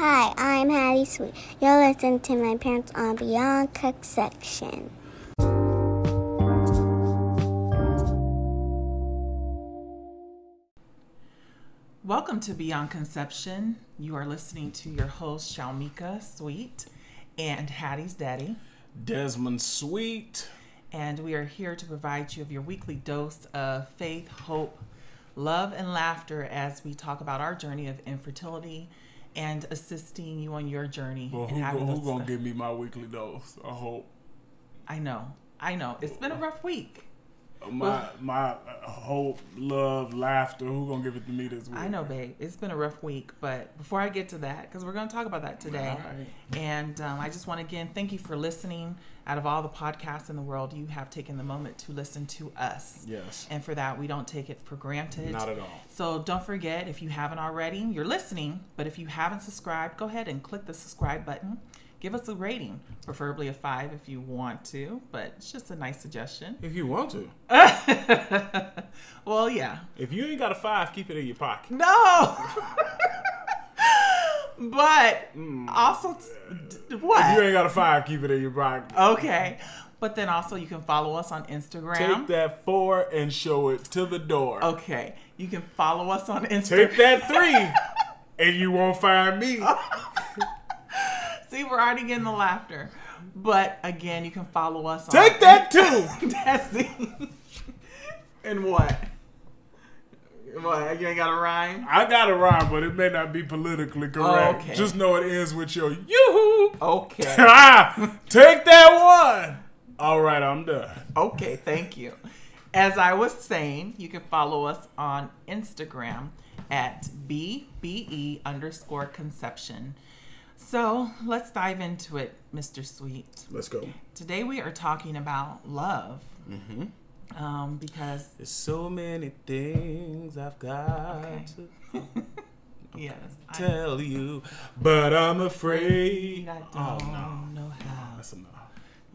Hi, I'm Hattie Sweet. You're listening to my parents on Beyond Conception. Welcome to Beyond Conception. You are listening to your host, Shalmika Sweet, and Hattie's daddy. Desmond Sweet. And we are here to provide you of your weekly dose of faith, hope, love, and laughter as we talk about our journey of infertility and assisting you on your journey. Well, and who, gonna give me my weekly dose? I hope. I know, I know. It's been a oh. rough week. My my uh, hope, love, laughter. Who gonna give it to me this week? I know, babe. It's been a rough week, but before I get to that, because we're to talk about that today, right. and um, I just want to again thank you for listening. Out of all the podcasts in the world, you have taken the moment to listen to us. Yes. And for that, we don't take it for granted. Not at all. So don't forget, if you haven't already, you're listening, but if you haven't subscribed, go ahead and click the subscribe button. Give us a rating, preferably a five if you want to, but it's just a nice suggestion. If you want to. well, yeah. If you ain't got a five, keep it in your pocket. No! but mm, also, d- what? If you ain't got a five, keep it in your pocket. Okay. But then also you can follow us on Instagram. Take that four and show it to the door. Okay. You can follow us on Instagram. Take that three, and you won't find me. See, we're already getting the laughter. But again, you can follow us on Take that two. That's the And what? What? You ain't got a rhyme? I got a rhyme, but it may not be politically correct. Okay. Just know it ends with your yoo-hoo. Okay. Ah, take that one. All right, I'm done. Okay, thank you. As I was saying, you can follow us on Instagram at BBE underscore conception. So let's dive into it, Mr. Sweet. Let's go. Today we are talking about love. Mm-hmm. Um, because, There's so many things I've got Okay. to yes, I, tell you, but I'm afraid. I don't Oh no, know how. that's enough.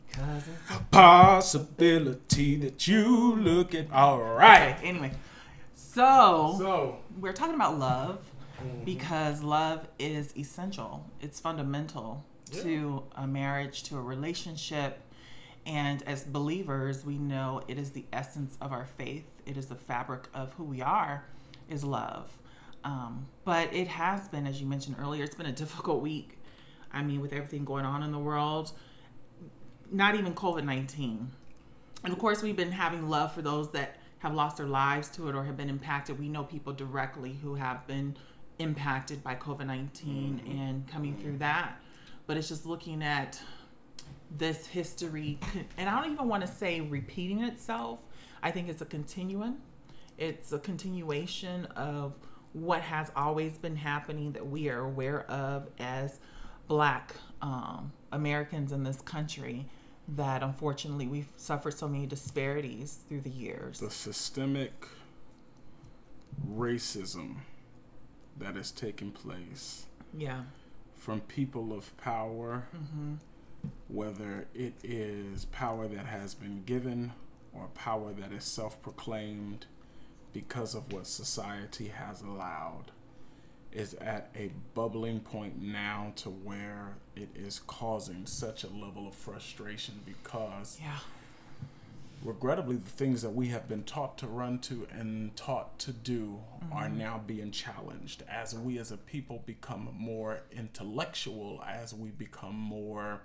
Because it's a Possibility that you look at. All right. Okay, anyway. So, So we're talking about love because love is essential. It's fundamental to a marriage, to a relationship. And as believers, we know it is the essence of our faith. It is the fabric of who we are, is love. Um, but it has been, as you mentioned earlier, it's been a difficult week. I mean, with everything going on in the world, not even COVID 19. And of course, we've been having love for those that have lost their lives to it or have been impacted. We know people directly who have been impacted by COVID 19 and coming through that. But it's just looking at this history, and I don't even want to say repeating itself. I think it's a continuum, it's a continuation of what has always been happening that we are aware of as black um, Americans in this country. That unfortunately we've suffered so many disparities through the years. the systemic racism that is taking place Yeah. from people of power, mm-hmm. whether it is power that has been given or power that is self proclaimed because of what society has allowed, is at a bubbling point now to where it is causing such a level of frustration because Yeah. Regrettably the things that we have been taught to run to and taught to do are Mm-hmm. now being challenged as we as a people become more intellectual as we become more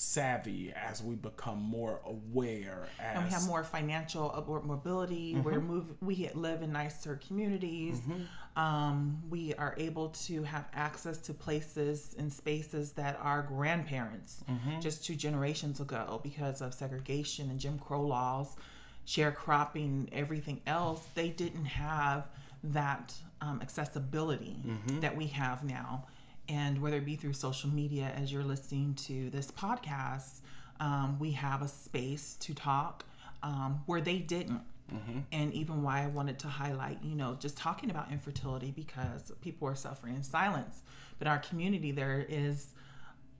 savvy as we become more aware as and we have more financial upward mobility. We're move. We live in nicer communities. Um, we are able to have access to places and spaces that our grandparents, just two generations ago, because of segregation and Jim Crow laws, sharecropping, everything else, they didn't have that um, accessibility that we have now. And whether it be through social media, as you're listening to this podcast, um, we have a space to talk um, where they didn't. And even why I wanted to highlight, you know, just talking about infertility because people are suffering in silence. But our community, there is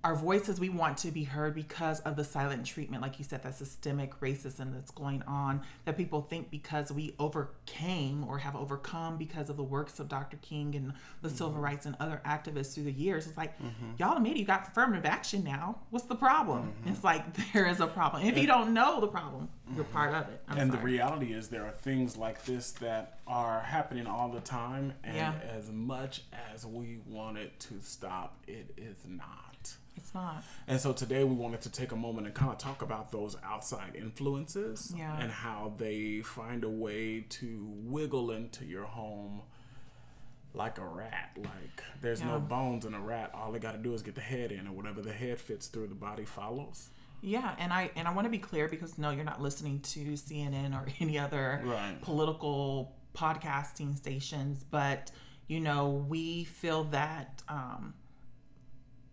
our voices we want to be heard because of the silent treatment like you said that systemic racism that's going on that people think because we overcame or have overcome because of the works of dr king and the mm-hmm. civil rights and other activists through the years it's like mm-hmm. y'all admit you got affirmative action now what's the problem mm-hmm. it's like there is a problem if you don't know the problem you're mm-hmm. part of it I'm and sorry. the reality is there are things like this that are happening all the time and yeah. as much as we want it to stop it is not it's not. And so today we wanted to take a moment and kind of talk about those outside influences yeah. and how they find a way to wiggle into your home like a rat. Like there's yeah. no bones in a rat. All they got to do is get the head in, and whatever the head fits through, the body follows. Yeah, and I and I want to be clear because no, you're not listening to CNN or any other right. political podcasting stations, but you know we feel that um,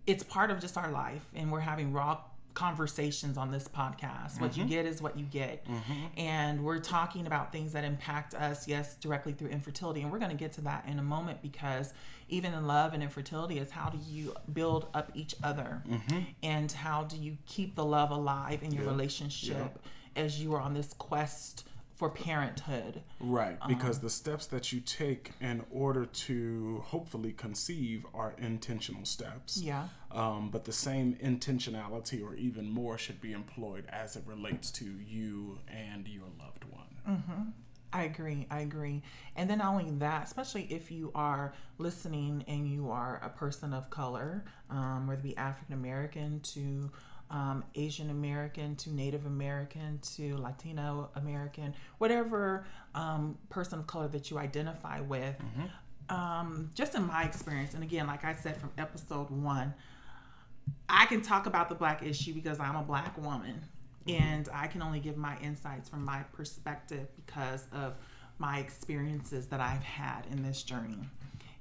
it's part of just our life and we're having raw conversations on this podcast. Mm-hmm. What you mm-hmm. get is what you get. Mm-hmm. And we're talking about things that impact us, yes, directly through infertility. And we're going to get to that in a moment because even in love and infertility is how do you build up each other mm-hmm. and how do you keep the love alive in your yeah. relationship yeah. as you are on this quest for parenthood. Right, because um, the steps that you take in order to hopefully conceive are intentional steps. Yeah. Um, but the same intentionality or even more should be employed as it relates to you and your loved one. Mm-hmm. I agree. I agree. And then not only that, especially if you are listening and you are a person of color, um, whether it be African American to um, Asian American to Native American to Latino American, whatever um, person of color that you identify with. Mm-hmm. Um, just in my experience, and again, like I said from episode one, I can talk about the black issue because I'm a black woman. Mm-hmm. And I can only give my insights from my perspective because of my experiences that I've had in this journey.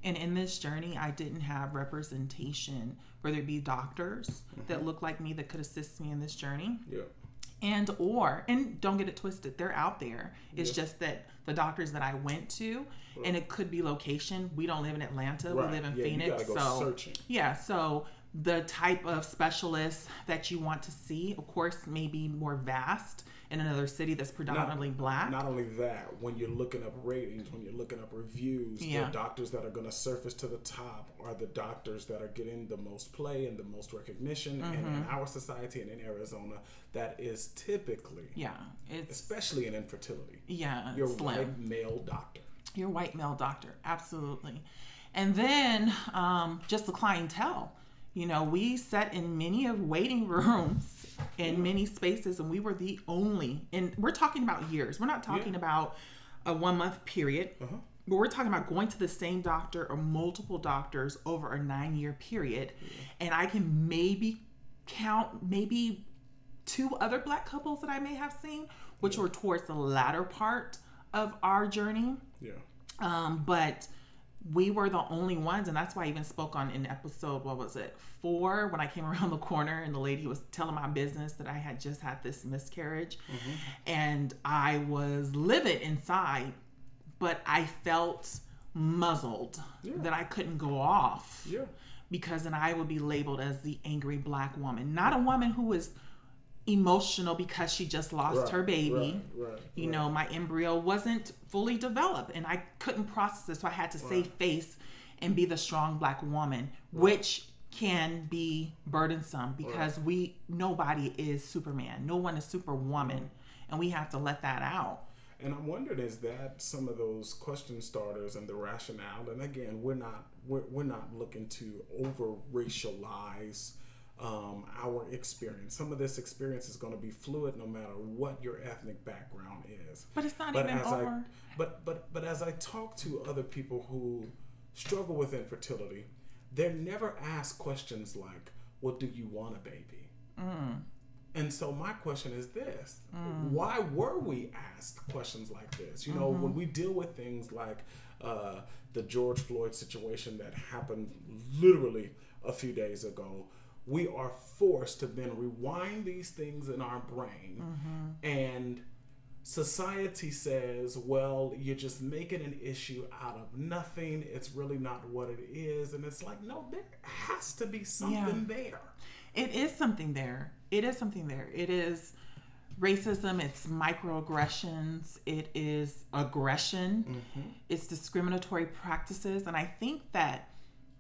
And in this journey, I didn't have representation, whether it be doctors mm-hmm. that look like me that could assist me in this journey. Yeah. And or and don't get it twisted, they're out there. It's yeah. just that the doctors that I went to, right. and it could be location. We don't live in Atlanta. Right. We live in yeah, Phoenix. so searching. yeah, so the type of specialists that you want to see, of course, may be more vast in another city that's predominantly not, black. Not only that, when you're looking up ratings, when you're looking up reviews, yeah. the doctors that are going to surface to the top are the doctors that are getting the most play and the most recognition. Mm-hmm. And in our society and in Arizona, that is typically, yeah, especially in infertility. Yeah, your slim. white male doctor. Your white male doctor, absolutely. And then um, just the clientele you know, we sat in many of waiting rooms in many spaces, and we were the only. And we're talking about years. We're not talking yeah. about a one month period. Uh-huh. But we're talking about going to the same doctor or multiple doctors over a nine year period. Yeah. And I can maybe count maybe two other black couples that I may have seen, which yeah. were towards the latter part of our journey. Yeah. Um, but we were the only ones and that's why i even spoke on in episode what was it four when i came around the corner and the lady was telling my business that i had just had this miscarriage mm-hmm. and i was livid inside but i felt muzzled yeah. that i couldn't go off yeah. because then i would be labeled as the angry black woman not a woman who was emotional because she just lost right, her baby. Right, right, you know, my embryo wasn't fully developed and I couldn't process it. So I had to save face and be the strong black woman, which can be burdensome because we nobody is Superman. No one is superwoman. And we have to let that out. And I'm wondering is that some of those question starters and the rationale and again we're not we're, we're not looking to over racialize um, our experience. Some of this experience is going to be fluid no matter what your ethnic background is. But it's not but even over. I, but but but as I talk to other people who struggle with infertility, they're never asked questions like, "Well, do you want a baby?" Mm. And so my question is this: mm. Why were we asked questions like this? You know, mm-hmm. when we deal with things like uh, the George Floyd situation that happened literally a few days ago we are forced to then rewind these things in our brain mm-hmm. and society says well you're just making an issue out of nothing it's really not what it is and it's like no there has to be something yeah. there It is something there. It is something there. It is racism, it's microaggressions, it is aggression, mm-hmm. it's discriminatory practices. And I think that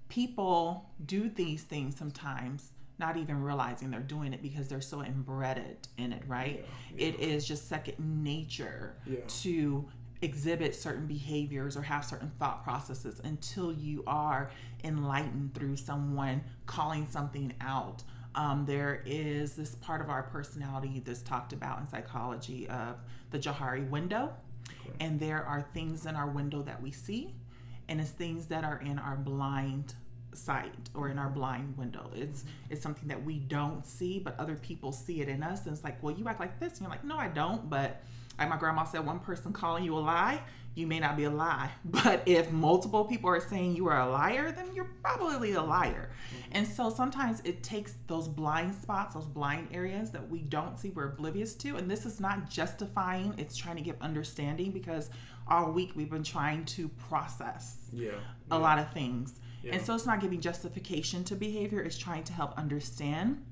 people do these things sometimes not even realizing they're doing it because they're so embedded in it, right? Yeah, yeah. It is just second nature yeah. to exhibit certain behaviors or have certain thought processes until you are enlightened through someone calling something out um, there is this part of our personality that's talked about in psychology of the Johari window. Okay. And there are things in our window that we see, and it's things that are in our blind sight or in our blind window. It's it's something that we don't see, but other people see it in us. And it's like, well, you act like this. And you're like, no, I don't. But like my grandma said, one person calling you a lie, you may not be a lie. But if multiple people are saying you are a liar, then you're probably a liar. Mm-hmm. And so sometimes it takes those blind spots, those blind areas that we don't see, we're oblivious to. And this is not justifying, it's trying to give understanding because all week we've been trying to process yeah, a lot of things. Yeah. And so it's not giving justification to behavior, it's trying to help understand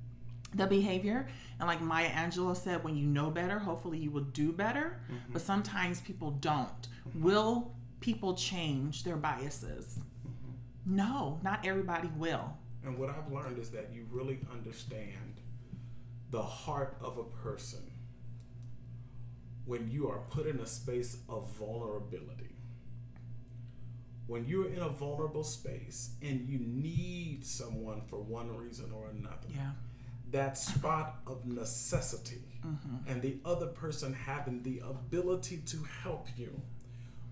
the behavior. And like Maya Angelou said, when you know better, hopefully you will do better. Mm-hmm. But sometimes people don't. Mm-hmm. Will people change their biases? Mm-hmm. No, not everybody will. And what I've learned is that you really understand the heart of a person when you are put in a space of vulnerability. When you're in a vulnerable space and you need someone for one reason or another. Yeah that spot of necessity mm-hmm. and the other person having the ability to help you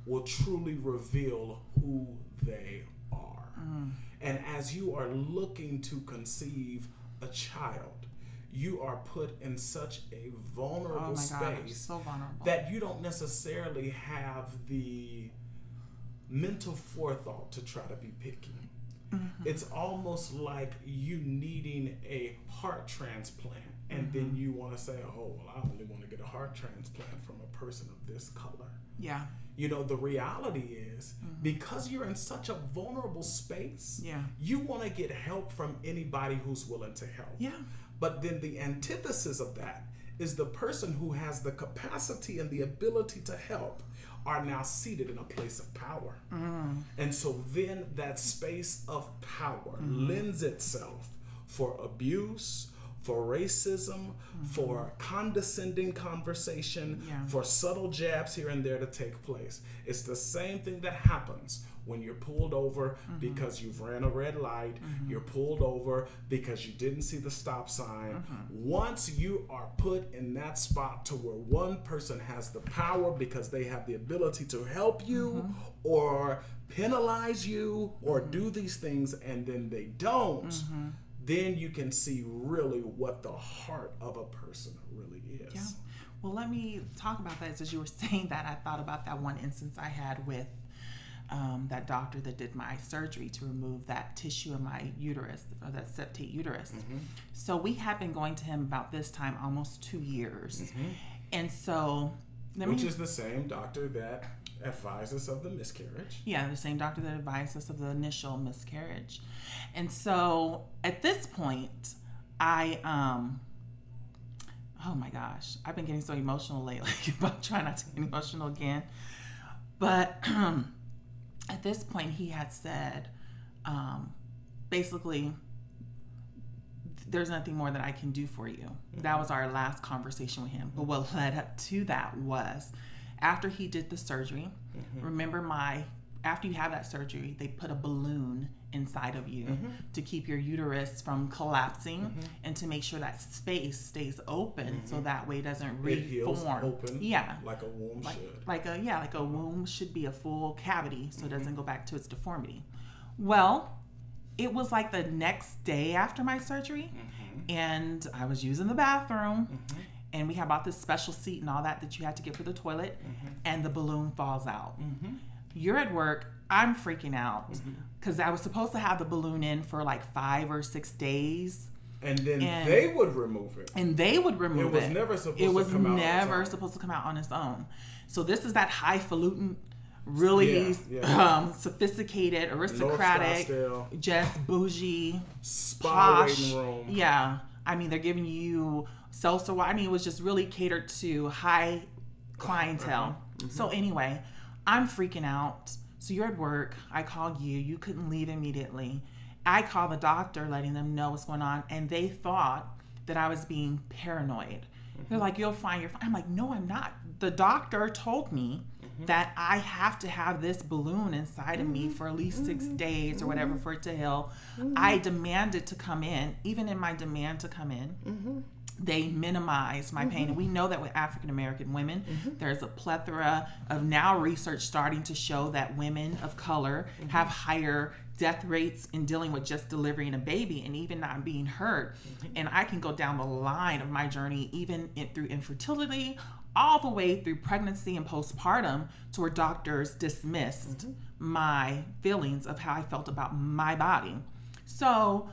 will truly reveal who they are. Mm. And as you are looking to conceive a child, you are put in such a vulnerable oh space so vulnerable. that you don't necessarily have the mental forethought to try to be picky. Mm-hmm. It's almost like you needing a heart transplant, and mm-hmm. then you want to say, "Oh, well, I only want to get a heart transplant from a person of this color." Yeah. You know, the reality is mm-hmm. because you're in such a vulnerable space, yeah. you want to get help from anybody who's willing to help. Yeah. But then the antithesis of that is the person who has the capacity and the ability to help are now seated in a place of power. Mm. And so then that space of power mm. lends itself for abuse, for racism, mm-hmm. for condescending conversation, yeah. for subtle jabs here and there to take place. It's the same thing that happens when you're pulled over mm-hmm. because you've ran a red light, mm-hmm. you're pulled over because you didn't see the stop sign. Mm-hmm. Once you are put in that spot to where one person has the power because they have the ability to help you mm-hmm. or penalize you or mm-hmm. do these things and then they don't, mm-hmm. then you can see really what the heart of a person really is. Yeah. Well, let me talk about that. As you were saying that, I thought about that one instance I had with um, that doctor that did my surgery to remove that tissue in my uterus, or that septate uterus. Mm-hmm. So we have been going to him about this time almost two years. Mm-hmm. And so. Which me, is the same doctor that advised us of the miscarriage. Yeah, the same doctor that advised us of the initial miscarriage. And so at this point, I um oh my gosh, I've been getting so emotional lately. I'm trying not to get emotional again. But um, at this point, he had said, um, basically, there's nothing more that I can do for you. Mm-hmm. That was our last conversation with him. But what led up to that was after he did the surgery, mm-hmm. remember my after you have that surgery, they put a balloon inside of you mm-hmm. to keep your uterus from collapsing mm-hmm. and to make sure that space stays open mm-hmm. so that way it doesn't reform. open. Yeah. Like a womb like, should. Like a yeah, like a womb should be a full cavity so it doesn't mm-hmm. go back to its deformity. Well, it was like the next day after my surgery mm-hmm. and I was using the bathroom mm-hmm. and we had bought this special seat and all that that you had to get for the toilet and the balloon falls out you're at work. I'm freaking out because mm-hmm. I was supposed to have the balloon in for like five or six days. And then and, they would remove it. And they would remove it. It was never supposed it was to come never supposed to come out on its own. So this is that highfalutin really Yeah, yeah. Um, sophisticated, aristocratic, just bougie, spa posh. room. Yeah. I mean, they're giving you wa- I mean, it was just really catered to high clientele. Uh-huh. So, Mm-hmm. anyway, I'm freaking out. So, you're at work. I called you. You couldn't leave immediately. I called the doctor, letting them know what's going on. And they thought that I was being paranoid. They're mm-hmm. like, you'll find your. I'm like, no, I'm not. The doctor told me mm-hmm. that I have to have this balloon inside of me for at least 6 mm-hmm. days or whatever for it to heal. I demanded to come in, even in my demand to come in. They minimize my pain. And mm-hmm. we know that with African American women, mm-hmm. there's a plethora of now research starting to show that women of color mm-hmm. have higher death rates in dealing with just delivering a baby and even not being heard. And I can go down the line of my journey, even in, through infertility, all the way through pregnancy and postpartum, to where doctors dismissed my feelings of how I felt about my body. So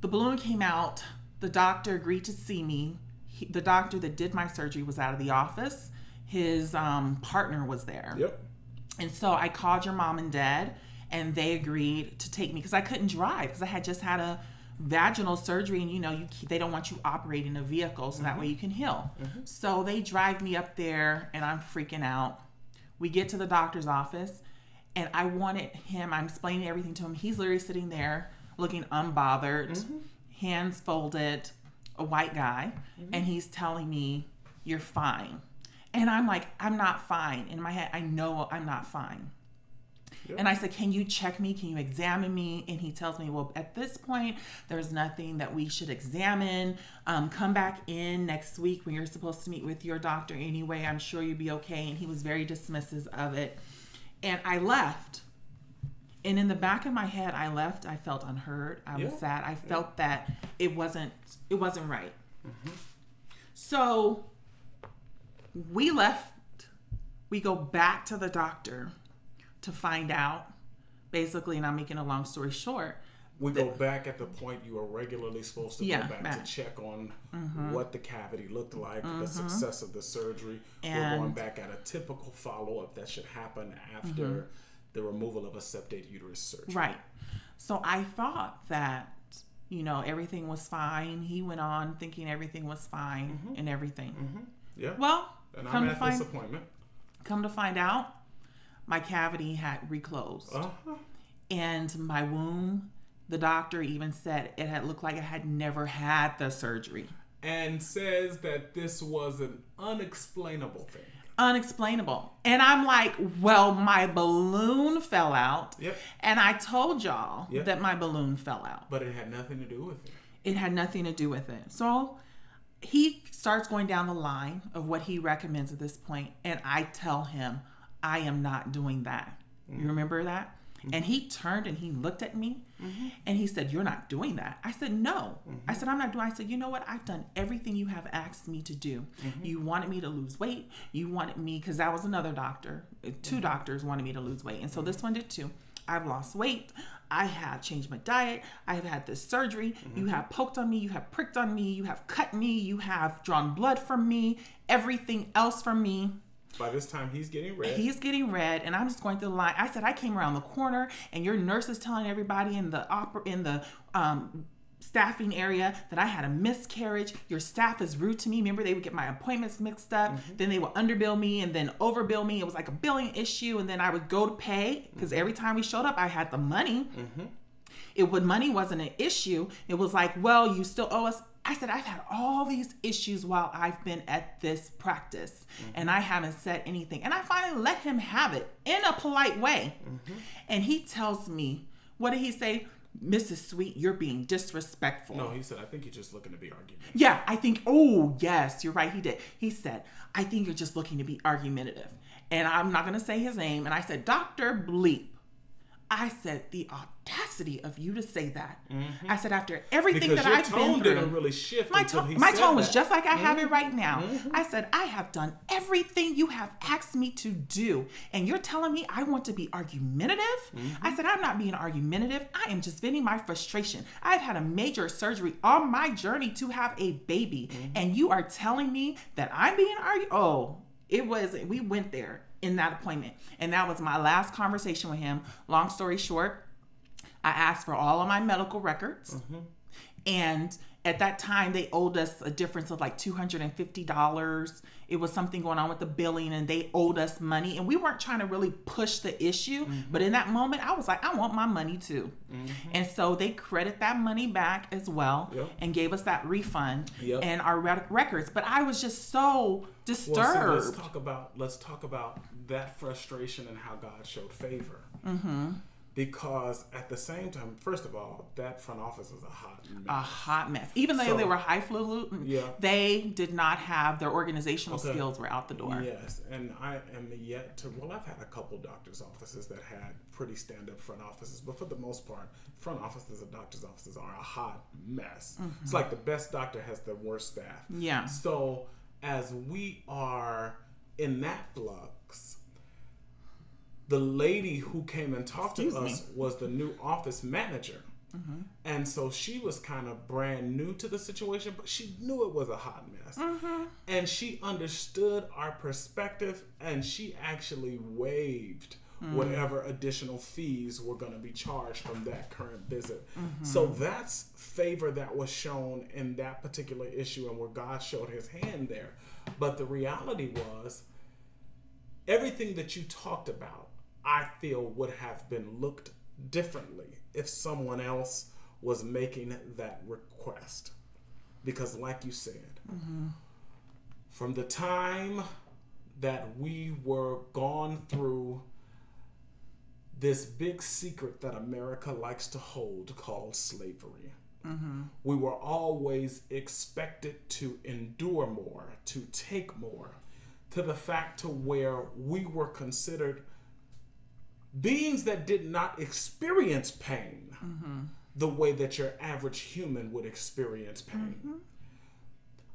the balloon came out. The doctor agreed to see me. He, the doctor that did my surgery was out of the office. His um, partner was there. Yep. And so I called your mom and dad, and they agreed to take me because I couldn't drive because I had just had a vaginal surgery, and you know, you they don't want you operating a vehicle so that mm-hmm. way you can heal. Mm-hmm. So they drive me up there, and I'm freaking out. We get to the doctor's office, and I wanted him. I'm explaining everything to him. He's literally sitting there looking unbothered, mm-hmm. Hands folded, a white guy, and he's telling me, "You're fine." And I'm like, I'm not fine. In my head, I know I'm not fine. And I said, Can you check me? Can you examine me? And he tells me, Well, at this point, there's nothing that we should examine. Um, come back in next week when you're supposed to meet with your doctor anyway. I'm sure you'll be okay. And he was very dismissive of it. And I left. And in the back of my head, I left. I felt unheard. I was sad. I felt that it wasn't it wasn't right. Mm-hmm. So we left. We go back to the doctor to find out. Basically, and I'm making a long story short. We go back at the point you are regularly supposed to Yeah, go back, back. Mm-hmm. to check on mm-hmm. what the cavity looked like, the mm-hmm. success of the surgery. We're going back at a typical follow up that should happen after the removal of a septate uterus surgery. Right. So I thought that, you know, everything was fine. He went on thinking everything was fine and everything. Yeah. Well, and come I'm to at find this appointment. come to find out, my cavity had reclosed. Uh-huh. And my womb, the doctor even said it had looked like it had never had the surgery. And says that this was an unexplainable thing. Unexplainable. And I'm like, well, my balloon fell out. Yep. And I told y'all Yep. that my balloon fell out. But it had nothing to do with it. It had nothing to do with it. So he starts going down the line of what he recommends at this point, and I tell him, I am not doing that. You mm-hmm. remember that? And he turned and he looked at me mm-hmm. and he said, You're not doing that. I said, No. I mm-hmm. said, I'm not doing I said, You know what? I've done everything you have asked me to do. Mm-hmm. You wanted me to lose weight. You wanted me, because that was another doctor. Uh, 2 doctors wanted me to lose weight. And so this one did too. I've lost weight. I have changed my diet. I have had this surgery. You have poked on me. You have pricked on me. You have cut me. You have drawn blood from me. Everything else from me. By this time, he's getting red. He's getting red, and I'm just going through the line. I said I came around the corner, and your nurse is telling everybody in the opera in the um, staffing area that I had a miscarriage. Your staff is rude to me. Remember, they would get my appointments mixed up. Mm-hmm. Then they would underbill me and then overbill me. It was like a billing issue, and then I would go to pay because mm-hmm. every time we showed up, I had the money. Mm-hmm. It would money wasn't an issue. It was like, well, you still owe us. I said, I've had all these issues while I've been at this practice and mm-hmm. I haven't said anything. And I finally let him have it in a polite way. Mm-hmm. And he tells me, what did he say? Mrs. Sweet, you're being disrespectful. no, he said, I think you're just looking to be argumentative. Yeah, I think, oh, yes, you're right. He did. He said, I think you're just looking to be argumentative. And I'm not going to say his name. And I said, Dr. Bleep. I said, the audacity of you to say that. I said, after everything Because that I've been through. really my tone, my tone was just like I have it right now. I said, I have done everything you have asked me to do. And you're telling me I want to be argumentative? I said, I'm not being argumentative. I am just venting my frustration. I've had a major surgery on my journey to have a baby. And you are telling me that I'm being argu Oh, it was, we went there. in that appointment. And that was my last conversation with him. Long story short, I asked for all of my medical records. Mm-hmm. And at that time, they owed us a difference of like $250. It was something going on with the billing, and they owed us money. And we weren't trying to really push the issue. Mm-hmm. But in that moment, I was like, I want my money too. Mm-hmm. And so they credit that money back as well yep. and gave us that refund yep. and our records. But I was just so disturbed. Well, let's talk about let's talk about that frustration and how God showed favor. Mm-hmm because at the same time, first of all, that front office was a hot mess. A hot mess. Even though so, they were highfalutin, yeah. they did not have their organizational okay. skills were out the door. Yes, and I am yet to. Well, I've had a couple doctors' offices that had pretty stand-up front offices, but for the most part, front offices of doctors' offices are a hot mess. Mm-hmm. It's like the best doctor has the worst staff. Yeah. So as we are in that flux the lady who came and talked Excuse to us me. was the new office manager. Mm-hmm. And so she was kind of brand new to the situation, but she knew it was a hot mess. Mm-hmm. And she understood our perspective and she actually waived mm-hmm. whatever additional fees were going to be charged from that current visit. Mm-hmm. So that's favor that was shown in that particular issue and where God showed his hand there. But the reality was everything that you talked about I feel would have been looked differently if someone else was making that request. Because, like you said, mm-hmm. from the time that we were gone through this big secret that America likes to hold called slavery. Mm-hmm. We were always expected to endure more, to take more, to the fact to where we were considered beings that did not experience pain mm-hmm. the way that your average human would experience pain. Mm-hmm.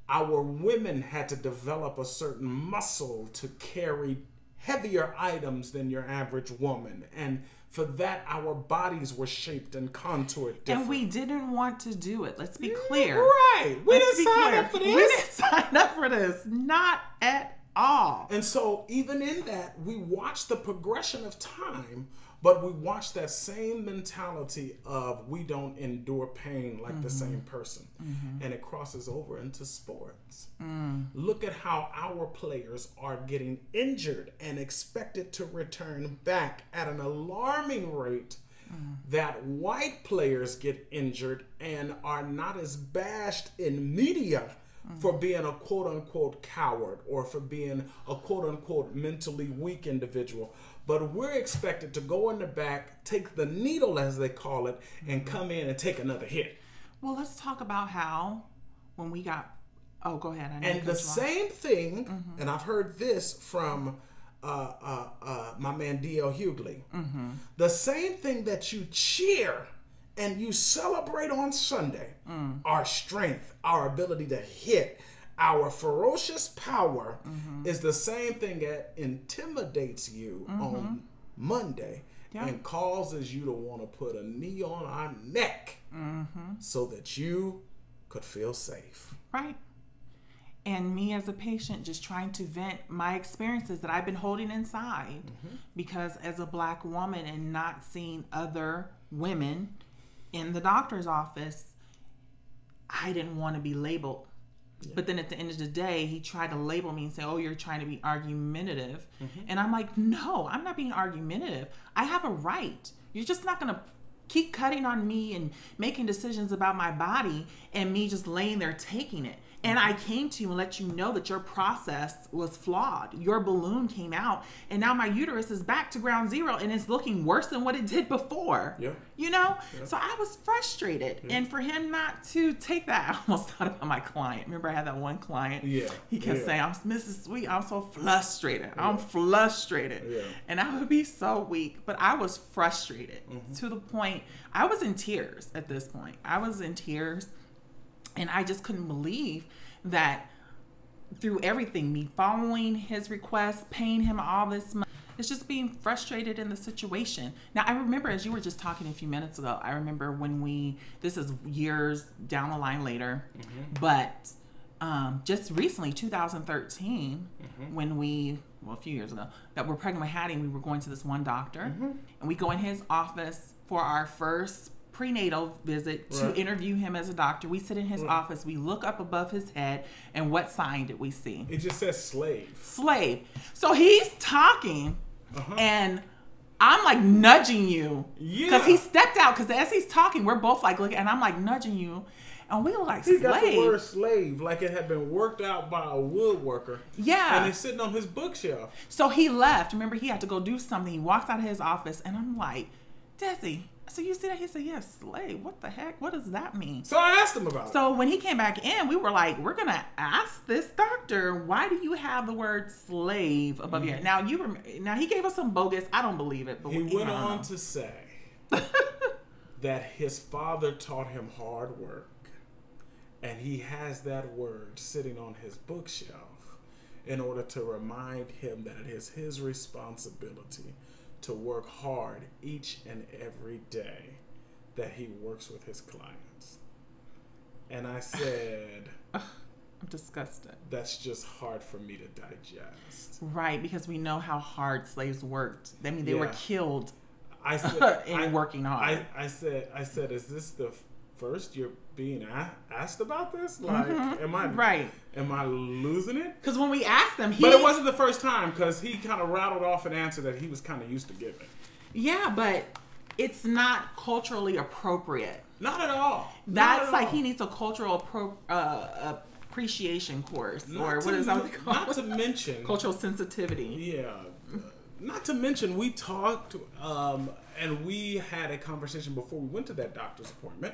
Our women had to develop a certain muscle to carry heavier items than your average woman. And for that, our bodies were shaped and contoured different. And we didn't want to do it. Let's be clear. Right. We Let's didn't sign clear. up for this. We didn't sign up for this. Not at all. And so, even in that, we watch the progression of time, but we watch that same mentality of we don't endure pain like mm-hmm. the same person. Mm-hmm. And it crosses over into sports. Mm. Look at how our players are getting injured and expected to return back at an alarming rate. Mm. That white players get injured and are not as bashed in media mm-hmm. for being a quote unquote coward or for being a quote unquote mentally weak individual. But we're expected to go in the back, take the needle as they call it, and come in and take another hit. Well, let's talk about how when we got. Oh, go ahead. and the same thing, mm-hmm. and I've heard this from uh, uh, uh, my man D.L. Hughley. Mm-hmm. The same thing that you cheer and you celebrate on Sunday mm. our strength, our ability to hit, our ferocious power mm-hmm. is the same thing that intimidates you mm-hmm. on Monday and causes you to want to put a knee on our neck mm-hmm. so that you could feel safe. Right. And me as a patient just trying to vent my experiences that I've been holding inside mm-hmm. because as a black woman and not seeing other women in the doctor's office, I didn't want to be labeled. Yeah. But then at the end of the day, he tried to label me and say, Oh, you're trying to be argumentative. Mm-hmm. And I'm like, No, I'm not being argumentative. I have a right. You're just not going to keep cutting on me and making decisions about my body and me just laying there taking it. And I came to you and let you know that your process was flawed. Your balloon came out, and now my uterus is back to ground zero and it's looking worse than what it did before. Yeah. You know? Yeah. So I was frustrated. Yeah. And for him not to take that, I almost thought about my client. Remember, I had that one client? Yeah. He kept yeah. saying, I'm Mrs. Sweet, I'm so frustrated. I'm frustrated. Yeah. And I would be so weak, but I was frustrated mm-hmm. to the point I was in tears at this point. I was in tears and I just couldn't believe that through everything, me following his request, paying him all this money, it's just being frustrated in the situation. Now, I remember as you were just talking a few minutes ago, I remember when we, this is years down the line later, mm-hmm. but um, just recently, 2013, when we, well, a few years ago, that we're pregnant with Hattie, and we were going to this one doctor, and we go in his office for our first prenatal visit to Right. interview him as a doctor. We sit in his office, we look up above his head, and what sign did we see? It just says slave. Slave. So he's talking, Uh-huh. and I'm like nudging you because Yeah. he stepped out. Because as he's talking, we're both like looking, and I'm like nudging you, and we were like He got the word slave like it had been worked out by a woodworker. Yeah. And it's sitting on his bookshelf. So he left. Remember, he had to go do something. He walks out of his office, and I'm like, Desi. So you see that? He said, "Yes, slave. What the heck? What does that mean?" So I asked him about it. So when he came back in, we were like, "We're gonna ask this doctor why do you have the word slave above your?" Mm-hmm. Now you rem- now he gave us some bogus. I don't believe it, but He we, went on know. to say that his father taught him hard work, and he has that word sitting on his bookshelf in order to remind him that it is his responsibility to work hard each and every day that he works with his clients. And I said, I'm disgusted. that's just hard for me to digest. Right, because we know how hard slaves worked. I mean, they were killed I said, in I- working hard. I, I said, I said, is this the first you're being a- asked about this? Like, am I Mm-hmm. right. Am I losing it? Because when we asked them, he But it wasn't the first time because he kind of rattled off an answer that he was kind of used to giving. Yeah, but it's not culturally appropriate. Not at all. That's at like all. he needs a cultural appro- uh, appreciation course, Not or to what is that called? Not to mention. Cultural sensitivity. Yeah. Not to mention, we talked um, and we had a conversation before we went to that doctor's appointment.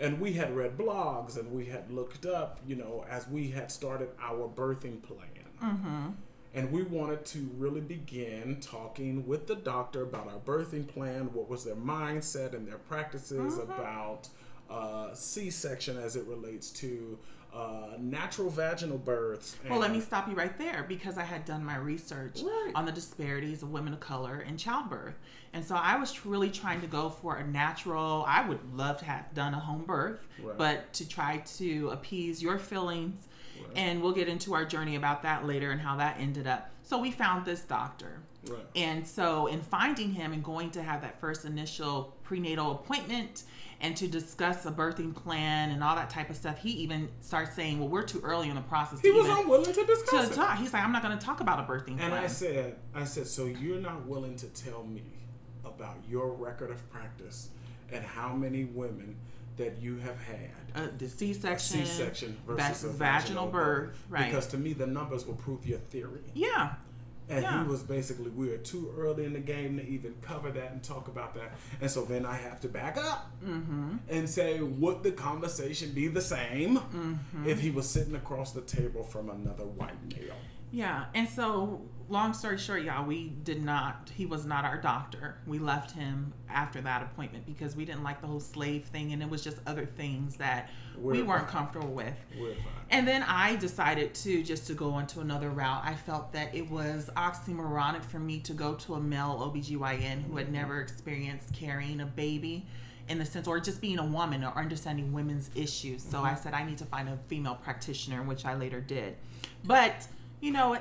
And we had read blogs and we had looked up, you know, as we had started our birthing plan. And we wanted to really begin talking with the doctor about our birthing plan, what was their mindset and their practices about uh, C section as it relates to uh, natural vaginal births. Well, let me stop you right there because I had done my research Right. on the disparities of women of color in childbirth. And so I was really trying to go for a natural, I would love to have done a home birth, Right. but to try to appease your feelings. Right. And we'll get into our journey about that later and how that ended up. So we found this doctor. Right. And so, in finding him and going to have that first initial prenatal appointment and to discuss a birthing plan and all that type of stuff, he even starts saying, "Well, we're too early in the process He was unwilling to discuss to it. talk." He's like, "I'm not going to talk about a birthing plan." And I said, I said, so you're not willing to tell me about your record of practice and how many women that you have had uh, the C-section, C-section versus a vaginal, birth, right? Because to me, the numbers will prove your theory. yeah, And Yeah. he was basically, we are too early in the game to even cover that and talk about that. And so then I have to back up Mm-hmm. and say, would the conversation be the same Mm-hmm. if he was sitting across the table from another white male? yeah. And so, long story short, y'all, we did not. He was not our doctor. We left him after that appointment because we didn't like the whole slave thing, and it was just other things that we We're weren't fine. comfortable with. We're. And then I decided to just to go into another route. I felt that it was oxymoronic for me to go to a male OBGYN who had mm-hmm. never experienced carrying a baby in the sense or just being a woman or understanding women's issues. So mm-hmm. I said I need to find a female practitioner, which I later did. But, you know,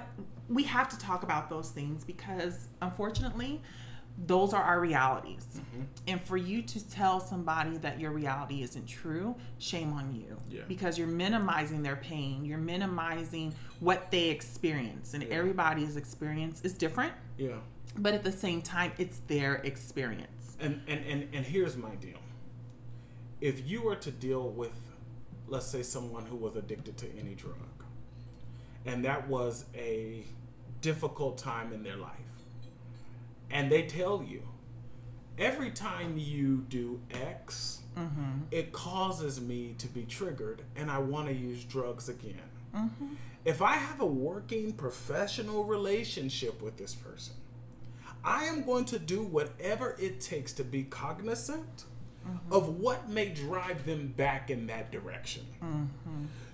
we have to talk about those things because unfortunately those are our realities. Mm-hmm. And for you to tell somebody that your reality isn't true, shame on you. Yeah. Because you're minimizing their pain, you're minimizing what they experience. And everybody's experience is different, Yeah. but at the same time, it's their experience. And, and, and, and here's my deal. If you were to deal with, let's say, someone who was addicted to any drug, and that was a difficult time in their life, and they tell you, every time you do X, mm-hmm. it causes me to be triggered and I want to use drugs again. Mm-hmm. If I have a working professional relationship with this person, I am going to do whatever it takes to be cognizant mm-hmm. of what may drive them back in that direction.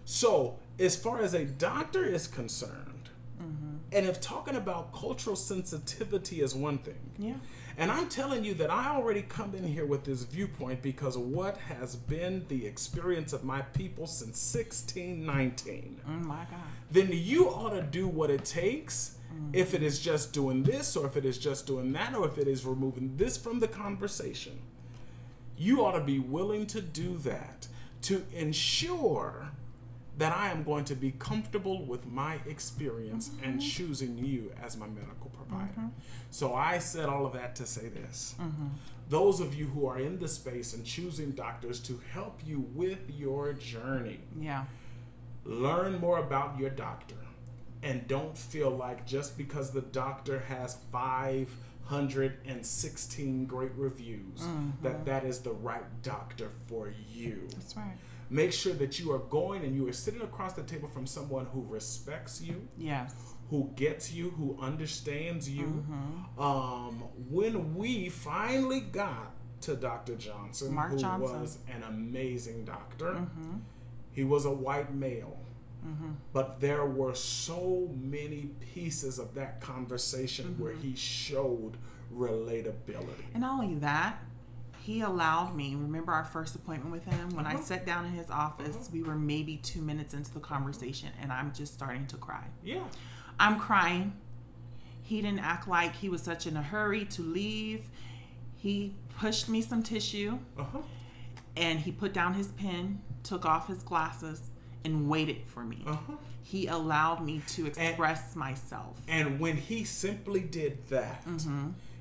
So, as far as a doctor is concerned, mm-hmm. And if talking about cultural sensitivity is one thing, Yeah. and I'm telling you that I already come in here with this viewpoint because of what has been the experience of my people since 1619, Oh my God. then you ought to do what it takes. If mm-hmm. it is just doing this, or if it is just doing that, or if it is removing this from the conversation, you ought to be willing to do that to ensure that I am going to be comfortable with my experience and mm-hmm. choosing you as my medical provider. Mm-hmm. So I said all of that to say this. Mm-hmm. Those of you who are in the space and choosing doctors to help you with your journey, Yeah. learn more about your doctor and don't feel like just because the doctor has 516 great reviews that that is the right doctor for you That's right. Make sure that you are going and you are sitting across the table from someone who respects you Yes. who gets you who understands you Mm-hmm. um, when we finally got to dr johnson Mark who Johnson. Mm-hmm. was an amazing doctor he was a white male but there were so many pieces of that conversation where Mm-hmm. he showed relatability And not only that, he allowed me. Remember our first appointment with him? When I Uh-huh. sat down in his office, we were maybe two minutes into the conversation, and I'm just starting to cry. yeah I'm crying. He didn't act like he was such in a hurry to leave. He pushed me some tissue uh-huh and he put down his pen, took off his glasses, and waited for me. uh-huh He allowed me to express myself. And when he simply did that,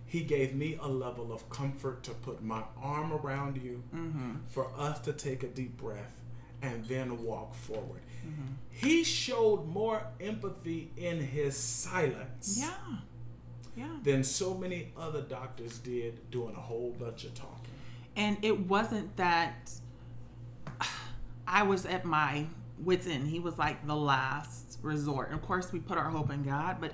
he gave me a level of comfort to put my arm around you, mm-hmm. for us to take a deep breath and then walk forward. Mm-hmm. He showed more empathy in his silence Yeah. Yeah. than so many other doctors did doing a whole bunch of talking. And it wasn't that I was at my wits end. He was like the last resort. And of course, we put our hope in God, but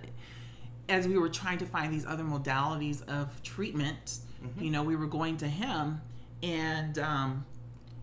as we were trying to find these other modalities of treatment, you know, we were going to him, and um,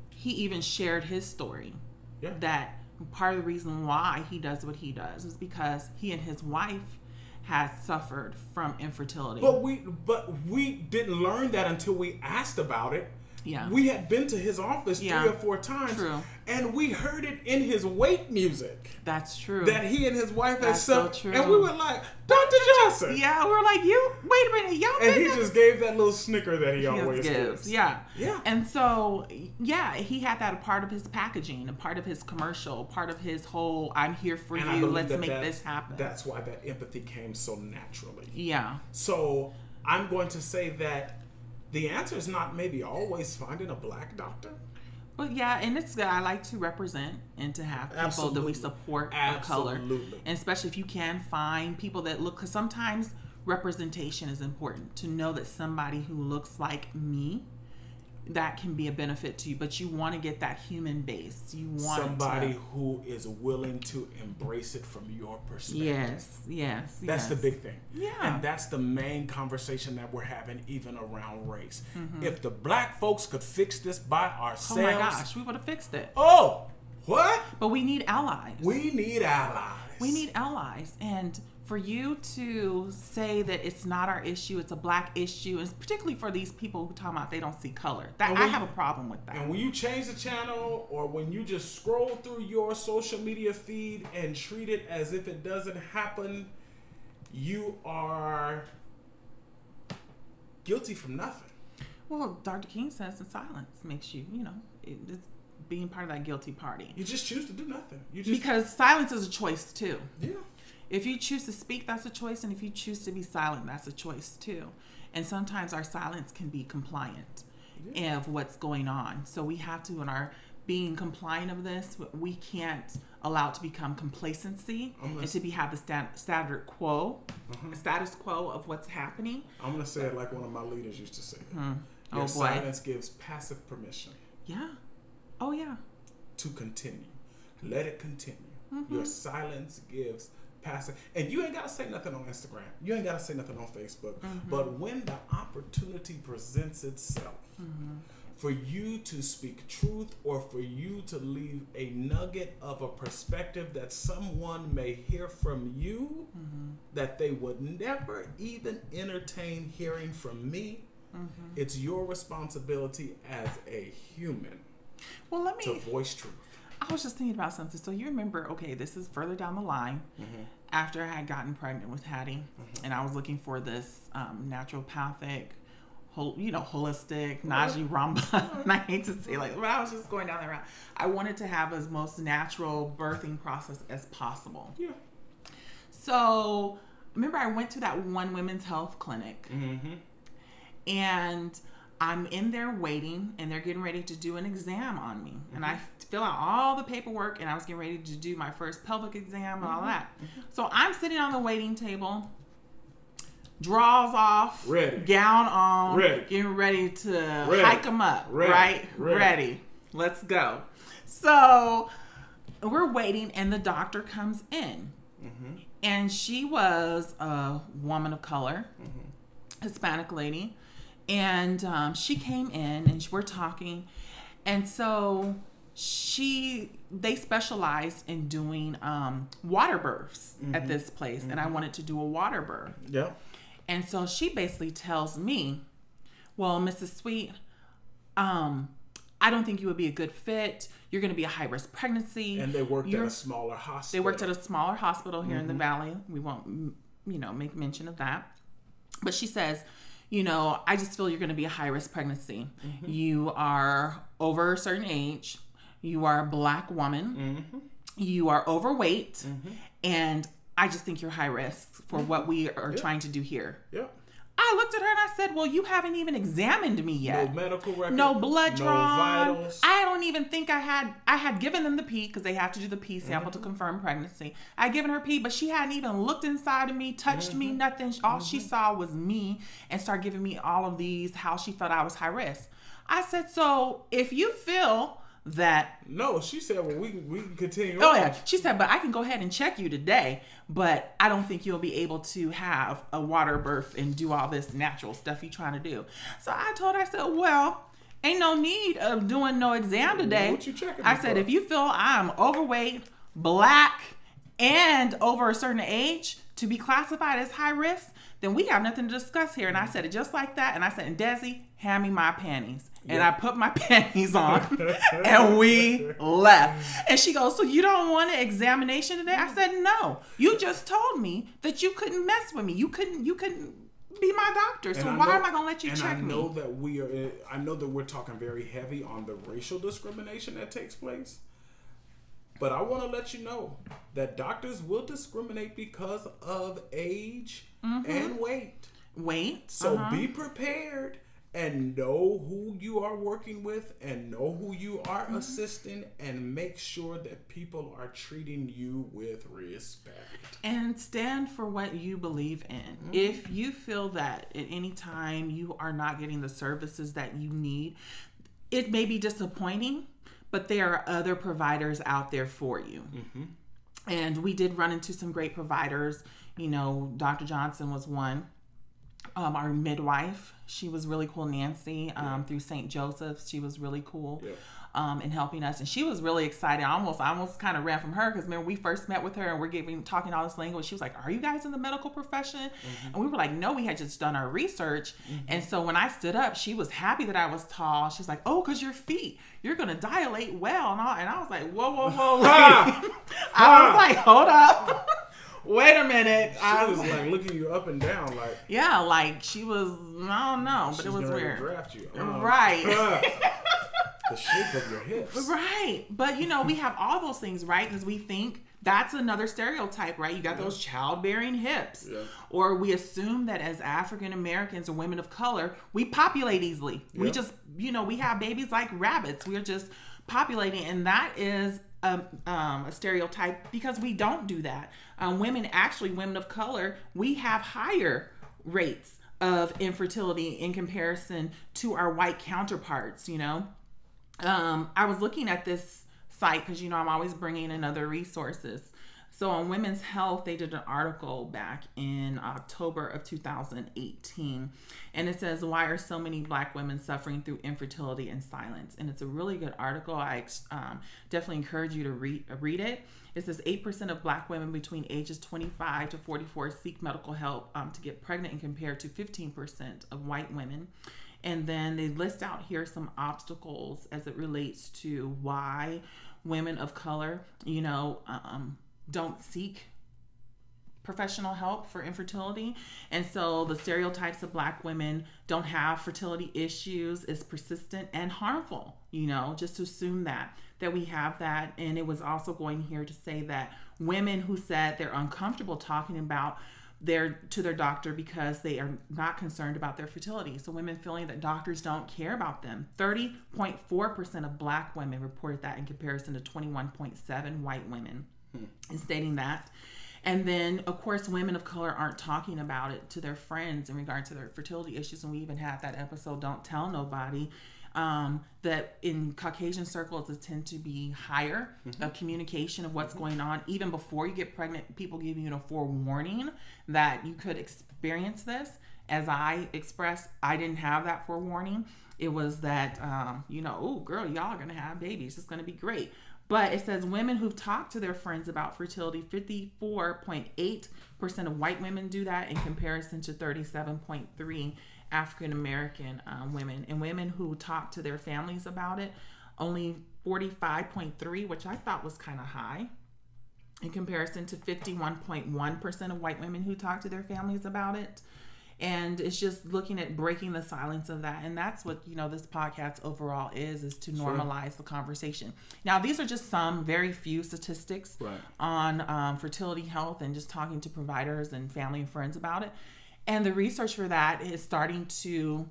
he even shared his story Yeah. that part of the reason why he does what he does is because he and his wife has suffered from infertility. But we but we didn't learn that until we asked about it. Yeah. We had been to his office Yeah. three or four times. True. And we heard it in his wake music That's true. that he and his wife had That's so suffered. true. And we were like, Dr. Johnson. yeah, we were like, you wait a minute, y'all And he to- just gave that little snicker that he He always gives. gives. Yeah. Yeah. And so, yeah, he had that a part of his packaging, a part of his commercial, part of his whole I'm here for And you, let's that make that- this happen. That's why that empathy came so naturally. yeah. So I'm going to say that the answer is not maybe always finding a black doctor. But yeah, and it's good. I like to represent and to have people that we support of color. And especially if you can find people that look, because sometimes representation is important to know that somebody who looks like me that can be a benefit to you but you want to get that human base you want Somebody to, who is willing to embrace it from your perspective. yes yes That's the big thing. Yeah. And that's the main conversation that we're having even around race. Mm-hmm. If the black folks could fix this by ourselves. oh my gosh we would have fixed it Oh, what? but we need allies We need allies. we need allies and for you to say that it's not our issue it's a black issue and particularly for these people who talk about they don't see color that i have you- a problem with that And when you change the channel or when you just scroll through your social media feed and treat it as if it doesn't happen, you are guilty from nothing. well dr king says in silence makes you you know it, it's being part of that guilty party You just choose to do nothing. You just because silence is a choice too yeah. If you choose to speak, that's a choice, and if you choose to be silent, that's a choice too. And sometimes our silence can be compliant of what's going on. So we have to, in our being compliant of this, we can't allow it to become complacency I'm and to be have the stat, standard quo, status quo of what's happening. I'm gonna say it like one of my leaders used to say. Your Oh boy, silence gives passive permission yeah, oh yeah, to continue. Let it continue. Mm-hmm. Your silence gives passive, and you ain't gotta say nothing on Instagram. You ain't gotta say nothing on Facebook. Mm-hmm. But when the opportunity presents itself, Mm-hmm. for you to speak truth or for you to leave a nugget of a perspective that someone may hear from you mm-hmm. that they would never even entertain hearing from me. Mm-hmm. It's your responsibility as a human. Well, let me to voice truth. I was just thinking about something. So you remember, okay, this is further down the line. Mm-hmm. After I had gotten pregnant with Hattie, mm-hmm. and I was looking for this um, naturopathic you know, holistic, Naji Ramba. and I hate to say like, but I was just going down that route. I wanted to have as most natural birthing process as possible. Yeah. So remember, I went to that one women's health clinic, mm-hmm. and I'm in there waiting, and they're getting ready to do an exam on me, mm-hmm. and I mm-hmm. fill out all the paperwork, and I was getting ready to do my first pelvic exam and all mm-hmm. that. Mm-hmm. So I'm sitting on the waiting table drawers off, ready, gown on, ready, getting ready to ready. hike them up, ready. right? Ready. ready. Let's go. So we're waiting, and the doctor comes in, mm-hmm. and she was a woman of color, mm-hmm. Hispanic lady, and um, she came in, and we're talking, and so she they specialized in doing um, water births mm-hmm. at this place, and I mm-hmm. wanted to do a water birth. Yeah. And so she basically tells me, "Well, Mrs. Sweet, um, I don't think you would be a good fit. You're going to be a high risk pregnancy." And they worked You're, at a smaller hospital. They worked at a smaller hospital here mm-hmm. in the mm-hmm. valley. We won't, you know, make mention of that. But she says, you know, I just feel you're going to be a high risk pregnancy. Mm-hmm. You are over a certain age. You are a black woman. Mm-hmm. You are overweight. Mm-hmm. And I just think you're high risk for what we are trying to do here. Yeah. I looked at her and I said, "Well, you haven't even examined me yet. No medical record. No blood drawn. no. Vitals. I don't even think I had. I had given them the pee because they have to do the pee sample mm-hmm. to confirm pregnancy. I had given her pee, but she hadn't even looked inside of me, touched mm-hmm. me, nothing. All mm-hmm. she saw was me, and started giving me all of these how she felt I was high risk. I said, "So if you feel." That no she said well we can, we can continue oh on. yeah. She said but i can go ahead and check you today but i don't think you'll be able to have a water birth and do all this natural stuff you're trying to do. So i told her i said well ain't no need of doing no exam today. what you checking i said for? if you feel i'm overweight black and over a certain age to be classified as high risk then we have nothing to discuss here. And i mm-hmm. said it just like that. And i said and desi hand me my panties and yep. I put my panties on and we left. And she goes, So you don't want an examination today? I said, No. You just told me that you couldn't mess with me. You couldn't you couldn't be my doctor. So why know, am I gonna let you check me? I know me? that we are I know that we're talking very heavy on the racial discrimination that takes place. But I want to let you know that doctors will discriminate because of age mm-hmm. and weight. Weight. So uh-huh. be prepared and know who you are working with and know who you are mm-hmm. assisting and make sure that people are treating you with respect and stand for what you believe in mm-hmm. if you feel that at any time you are not getting the services that you need it may be disappointing but there are other providers out there for you mm-hmm. and we did run into some great providers you know dr johnson was one um, our midwife. She was really cool, Nancy, um, yeah. through St. Joseph's. She was really cool. Yeah. Um, in helping us, and she was really excited. I almost, I almost kind of ran from her because remember we first met with her and we're giving talking all this language. She was like, "Are you guys in the medical profession?" Mm-hmm. And we were like, "No, we had just done our research." Mm-hmm. And so when I stood up, she was happy that I was tall. She's like, "Oh, cause your feet, you're gonna dilate well," and, all, and I was like, "Whoa, whoa, whoa!" I was like, "Hold up." wait a minute. She I was, like looking you up and down, like yeah, like she was. I don't know, but it was weird. draft you, um, right? the shape of your hips, right? But you know, we have all those things, right? Because we think that's another stereotype, right? You got yeah. those childbearing hips. Yeah. Or we assume that as African Americans or women of color, we populate easily. Yeah. We just, you know, we have babies like rabbits. We're just populating. And that is a, um, a stereotype because we don't do that. Um, women, actually, women of color, we have higher rates of infertility in comparison to our white counterparts. You know, um, I was looking at this site because you know I'm always bringing in other resources. So on Women's Health, they did an article back in October of 2018, and it says why are so many Black women suffering through infertility and silence? And it's a really good article. I um, definitely encourage you to read read it. It says 8% of Black women between ages 25 to 44 seek medical help um, to get pregnant, and compared to 15% of white women. And then they list out here some obstacles as it relates to why women of color, you know, um, don't seek professional help for infertility. And so the stereotypes of black women don't have fertility issues is persistent and harmful, you know, just to assume that that we have that and it was also going here to say that women who said they're uncomfortable talking about their to their doctor because they are not concerned about their fertility. So women feeling that doctors don't care about them. 30.4% of black women reported that in comparison to 21.7 white women. Hmm. And stating that and then, of course, women of color aren't talking about it to their friends in regard to their fertility issues. And we even had that episode, Don't Tell Nobody, um, that in Caucasian circles, it tend to be higher mm-hmm. of communication of what's mm-hmm. going on. Even before you get pregnant, people give you a forewarning that you could experience this. As I expressed, I didn't have that forewarning. It was that, um, you know, oh, girl, y'all are going to have babies. It's going to be great. But it says women who've talked to their friends about fertility, 54.8% of white women do that in comparison to 37.3 African American um, women. And women who talk to their families about it, only 45.3, which I thought was kind of high in comparison to 51.1% of white women who talk to their families about it and it's just looking at breaking the silence of that. And that's what you know this podcast overall is is to normalize sure. the conversation. Now these are just some very few statistics right. on um, fertility health and just talking to providers and family and friends about it. And the research for that is starting to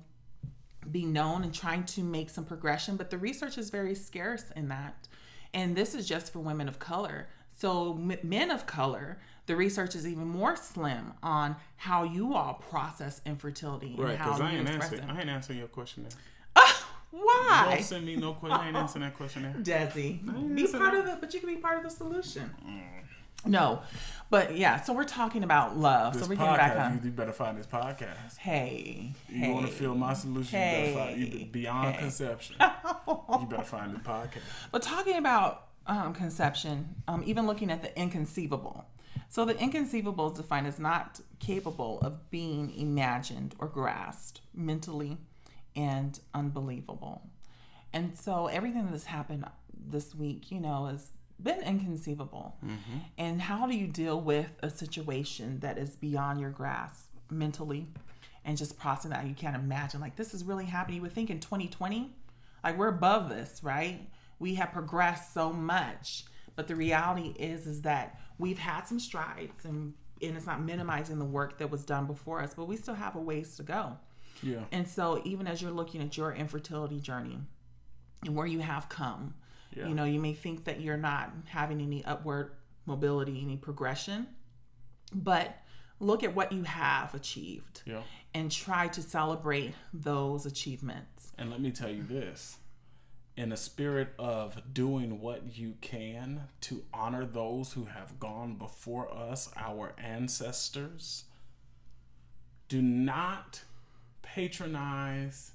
be known and trying to make some progression but the research is very scarce in that. And this is just for women of color. So m- men of color the research is even more slim on how you all process infertility right, and how you I ain't express answer, it. I ain't answering your question there. Why? You don't send me no question. I ain't answering that question there. Desi, be part that. of it, but you can be part of the solution. Mm. No, but yeah. So we're talking about love. This so we're getting back on. You better find this podcast. Hey, you hey, want to feel my solution? Hey, you better find you beyond hey. conception. you better find the podcast. But talking about um, conception, um, even looking at the inconceivable. So the inconceivable is defined as not capable of being imagined or grasped mentally and unbelievable. And so everything that's happened this week, you know, has been inconceivable. Mm-hmm. And how do you deal with a situation that is beyond your grasp mentally and just processing that? You can't imagine, like, this is really happening. You would think in 2020, like, we're above this, right? We have progressed so much. But the reality is, is that we've had some strides and and it's not minimizing the work that was done before us, but we still have a ways to go. Yeah. And so even as you're looking at your infertility journey and where you have come, yeah. you know, you may think that you're not having any upward mobility, any progression, but look at what you have achieved. Yeah. And try to celebrate those achievements. And let me tell you this in a spirit of doing what you can to honor those who have gone before us, our ancestors. Do not patronize,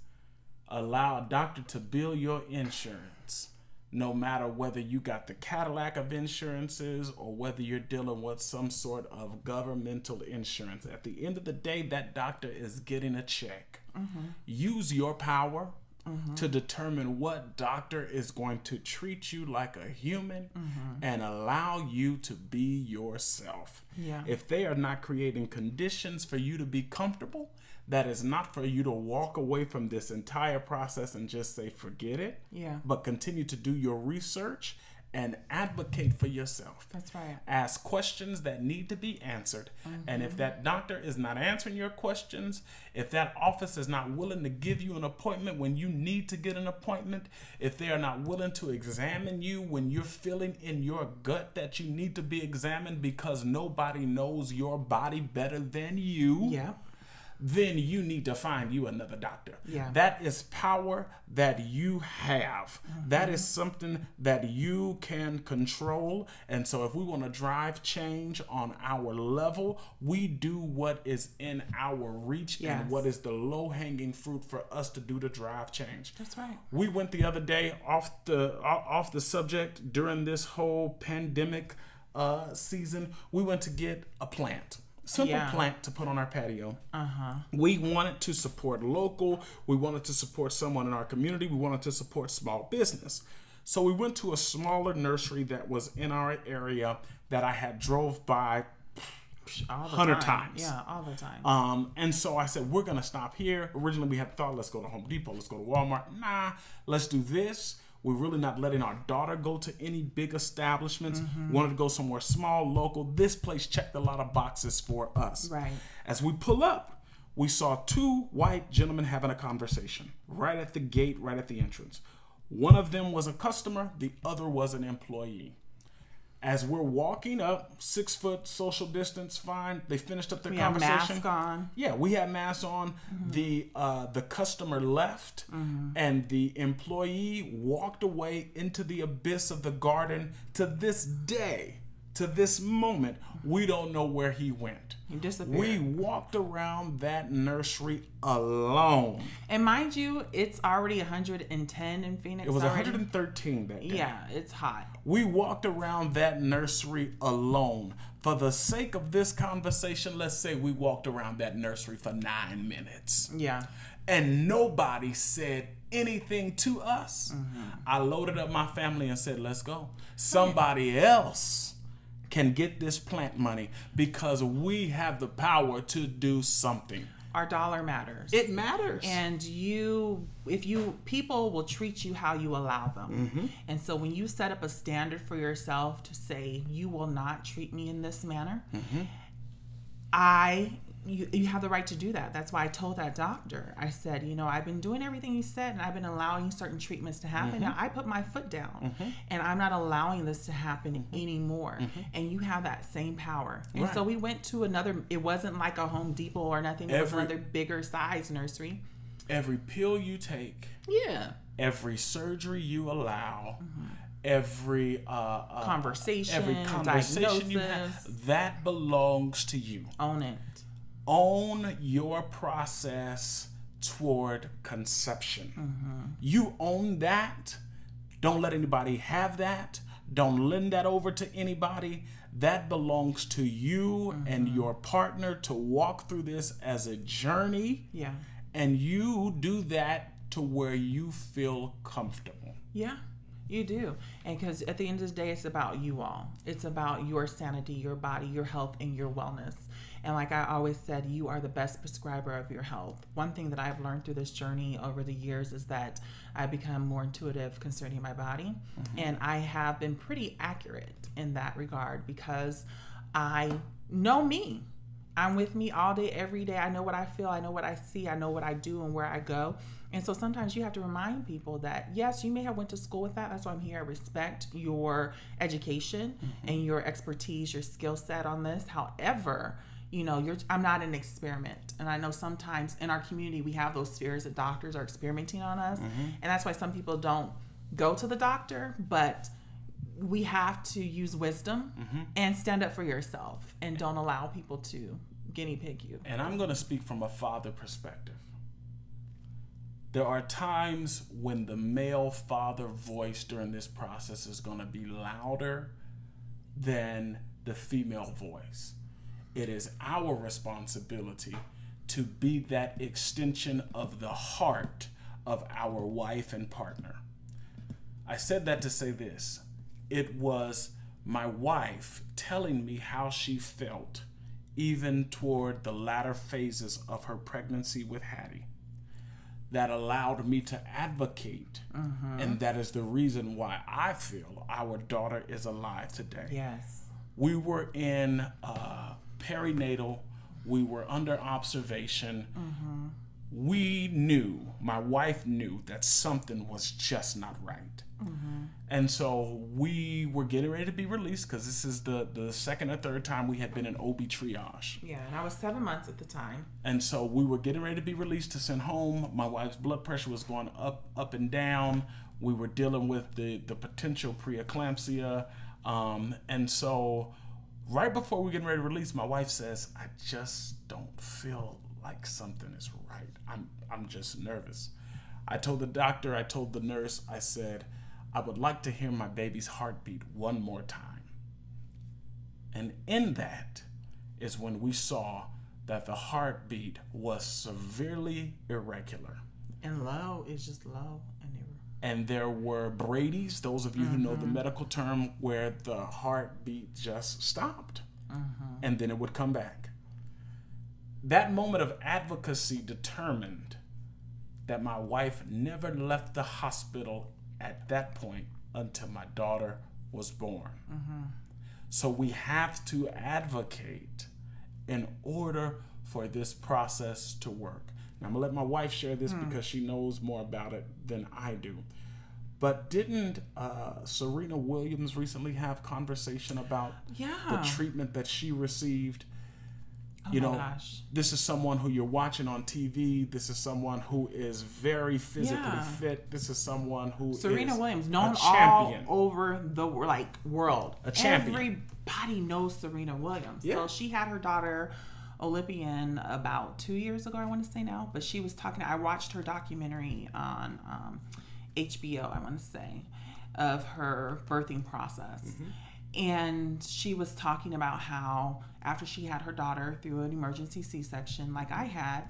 allow a doctor to bill your insurance, no matter whether you got the Cadillac of insurances or whether you're dealing with some sort of governmental insurance. At the end of the day, that doctor is getting a check. Mm-hmm. Use your power mm-hmm. to determine what doctor is going to treat you like a human mm-hmm. and allow you to be yourself. Yeah. If they are not creating conditions for you to be comfortable, that is not for you to walk away from this entire process and just say forget it. Yeah. But continue to do your research and advocate for yourself. That's right. Ask questions that need to be answered. Mm-hmm. And if that doctor is not answering your questions, if that office is not willing to give you an appointment when you need to get an appointment, if they are not willing to examine you when you're feeling in your gut that you need to be examined because nobody knows your body better than you. Yeah then you need to find you another doctor. Yeah. That is power that you have. That is something that you can control. And so if we want to drive change on our level, we do what is in our reach Yes. and what is the low hanging fruit for us to do to drive change. That's right. We went the other day off the off the subject during this whole pandemic uh, season. We went to get a plant, simple Yeah. plant to put on our patio. Uh huh. We wanted to support local. We wanted to support someone in our community. We wanted to support small business. So we went to a smaller nursery that was in our area that I had drove by 100 time. times. Yeah, all the time. um, and so I said, we're gonna stop here. Originally, we had thought, let's go to Home Depot, let's go to Walmart. Nah, let's do this. We're really not letting our daughter go to any big establishments. Mm-hmm. Wanted to go somewhere small, local. This place checked a lot of boxes for us. Right. As we pull up, we saw two white gentlemen having a conversation right at the gate, right at the entrance. One of them was a customer, the other was an employee. As we're walking up, six foot social distance, fine. They finished up their we conversation. mask on. Yeah, we had masks on. The uh, the customer left, and the employee walked away into the abyss of the garden. To this day, to this moment, we don't know where he went. He disappeared. We walked around that nursery alone. And mind you, it's already 110 in Phoenix. It was already. 113 that day. Yeah, it's hot. We walked around that nursery alone. For the sake of this conversation, let's say we walked around that nursery for nine minutes. Yeah. and nobody said anything to us. Mm-hmm. I loaded up my family and said, let's go. Somebody else can get this plant money because we have the power to do something. Our dollar matters. It matters. and you if you people will treat you how you allow them Mm-hmm. and so when you set up a standard for yourself to say you will not treat me in this manner Mm-hmm. i you, you have the right to do that. That's why i told that doctor. I said you know i've been doing everything you said and i've been allowing certain treatments to happen. Mm-hmm. Now i put my foot down mm-hmm. and i'm not allowing this to happen mm-hmm. anymore. And you have that same power. And so we went to another it wasn't like a home depot or nothing. It was Every- another bigger size nursery. Every pill you take, yeah. every surgery you allow, every uh, uh, Conversation, every conversation you diagnosis. have, that belongs to you. own it own your process toward conception. Mm-hmm. You own that. Don't let anybody have that. Don't lend that over to anybody. That belongs to you mm-hmm. and your partner to walk through this as a journey. yeah And you do that to where you feel comfortable. Yeah, you do. And because at the end of the day, it's about you all. It's about your sanity, your body, your health, and your wellness. And like I always said, you are the best prescriber of your health. One thing that I've learned through this journey over the years is that I've become more intuitive concerning my body. Mm-hmm. And I have been pretty accurate in that regard because I know me. I'm with me all day, every day. I know what I feel, I know what I see, I know what I do and where I go. And so sometimes you have to remind people that yes, you may have went to school with that. That's why I'm here. I respect your education mm-hmm. and your expertise, your skill set on this. However, you know, you're I'm not an experiment. And I know sometimes in our community we have those fears that doctors are experimenting on us. Mm-hmm. And that's why some people don't go to the doctor, but we have to use wisdom mm-hmm. and stand up for yourself and don't allow people to guinea pig you. And I'm going to speak from a father perspective. There are times when the male father voice during this process is going to be louder than the female voice. It is our responsibility to be that extension of the heart of our wife and partner. I said that to say this. It was my wife telling me how she felt, even toward the latter phases of her pregnancy with Hattie, that allowed me to advocate. And that is the reason why I feel our daughter is alive today Yes. we were in uh, perinatal we were under observation we knew, my wife knew that something was just not right. Mm-hmm. And so we were getting ready to be released because this is the, the second or third time we had been in OB triage. Yeah, and I was seven months at the time. And so we were getting ready to be released to send home. My wife's blood pressure was going up, up and down. We were dealing with the, the potential preeclampsia. Um, and so right before we're getting ready to release, my wife says, I just don't feel like something is right. I'm I'm just nervous. I told the doctor, I told the nurse, I said, I would like to hear my baby's heartbeat one more time. And in that is when we saw that the heartbeat was severely irregular. And low is just low and there were Brady's, those of you mm-hmm. who know the mm-hmm. medical term, where the heartbeat just stopped mm-hmm. and then it would come back that moment of advocacy determined that my wife never left the hospital at that point until my daughter was born. Mm-hmm. So we have to advocate in order for this process to work. Now, I'm gonna let my wife share this mm. because she knows more about it than I do. But didn't uh, Serena Williams recently have conversation about yeah. the treatment that she received? Oh you know, gosh. this is someone who you're watching on TV. This is someone who is very physically yeah. fit. This is someone who Serena Williams, known all over the like world. A champion. Everybody knows Serena Williams. Yeah. So she had her daughter Olympian about two years ago. I want to say now, but she was talking. I watched her documentary on um, HBO. I want to say of her birthing process. Mm-hmm and she was talking about how after she had her daughter through an emergency C-section like I had,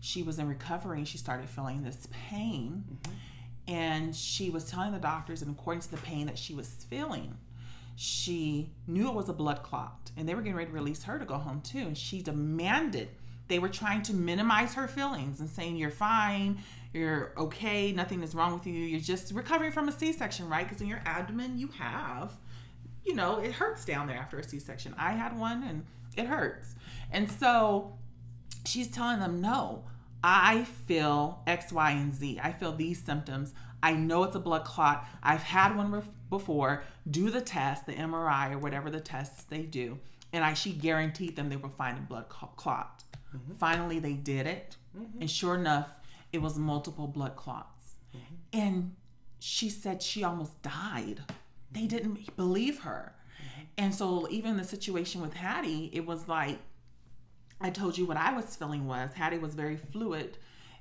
she was in recovery and she started feeling this pain. Mm-hmm. And she was telling the doctors, and according to the pain that she was feeling, she knew it was a blood clot and they were getting ready to release her to go home too. And she demanded, they were trying to minimize her feelings and saying, You're fine, you're okay, nothing is wrong with you, you're just recovering from a C section, right? Because in your abdomen, you have you know, it hurts down there after a C section. I had one and it hurts. And so she's telling them, no, I feel X, Y, and Z. I feel these symptoms. I know it's a blood clot. I've had one before. Do the test, the MRI or whatever the tests they do. And I she guaranteed them they were finding blood clot. Mm-hmm. Finally, they did it. Mm-hmm. And sure enough, it was multiple blood clots. Mm-hmm. And she said she almost died they didn't believe her. Mm-hmm. And so even the situation with Hattie, it was like I told you what I was feeling was Hattie was very fluid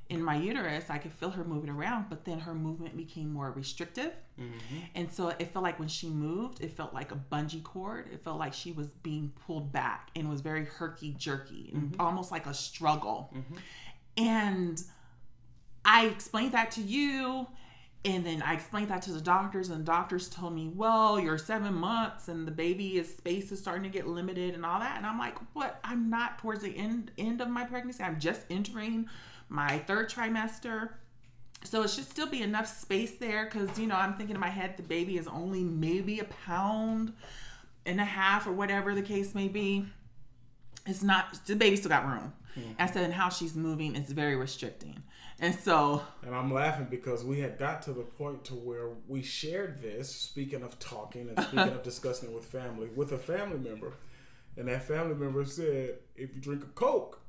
in my uterus. I could feel her moving around, but then her movement became more restrictive. Mm-hmm. And so it felt like when she moved, it felt like a bungee cord. It felt like she was being pulled back and was very herky jerky and mm-hmm. almost like a struggle. Mm-hmm. And I explained that to you and then I explained that to the doctors, and the doctors told me, "Well, you're seven months, and the baby is space is starting to get limited, and all that." And I'm like, "What? I'm not towards the end end of my pregnancy. I'm just entering my third trimester." So it should still be enough space there because, you know, I'm thinking in my head the baby is only maybe a pound and a half or whatever the case may be. It's not, the baby still got room. Mm-hmm. I said, and how she's moving is very restricting. And so And I'm laughing because we had got to the point to where we shared this, speaking of talking and speaking of discussing it with family, with a family member. And that family member said, if you drink a Coke,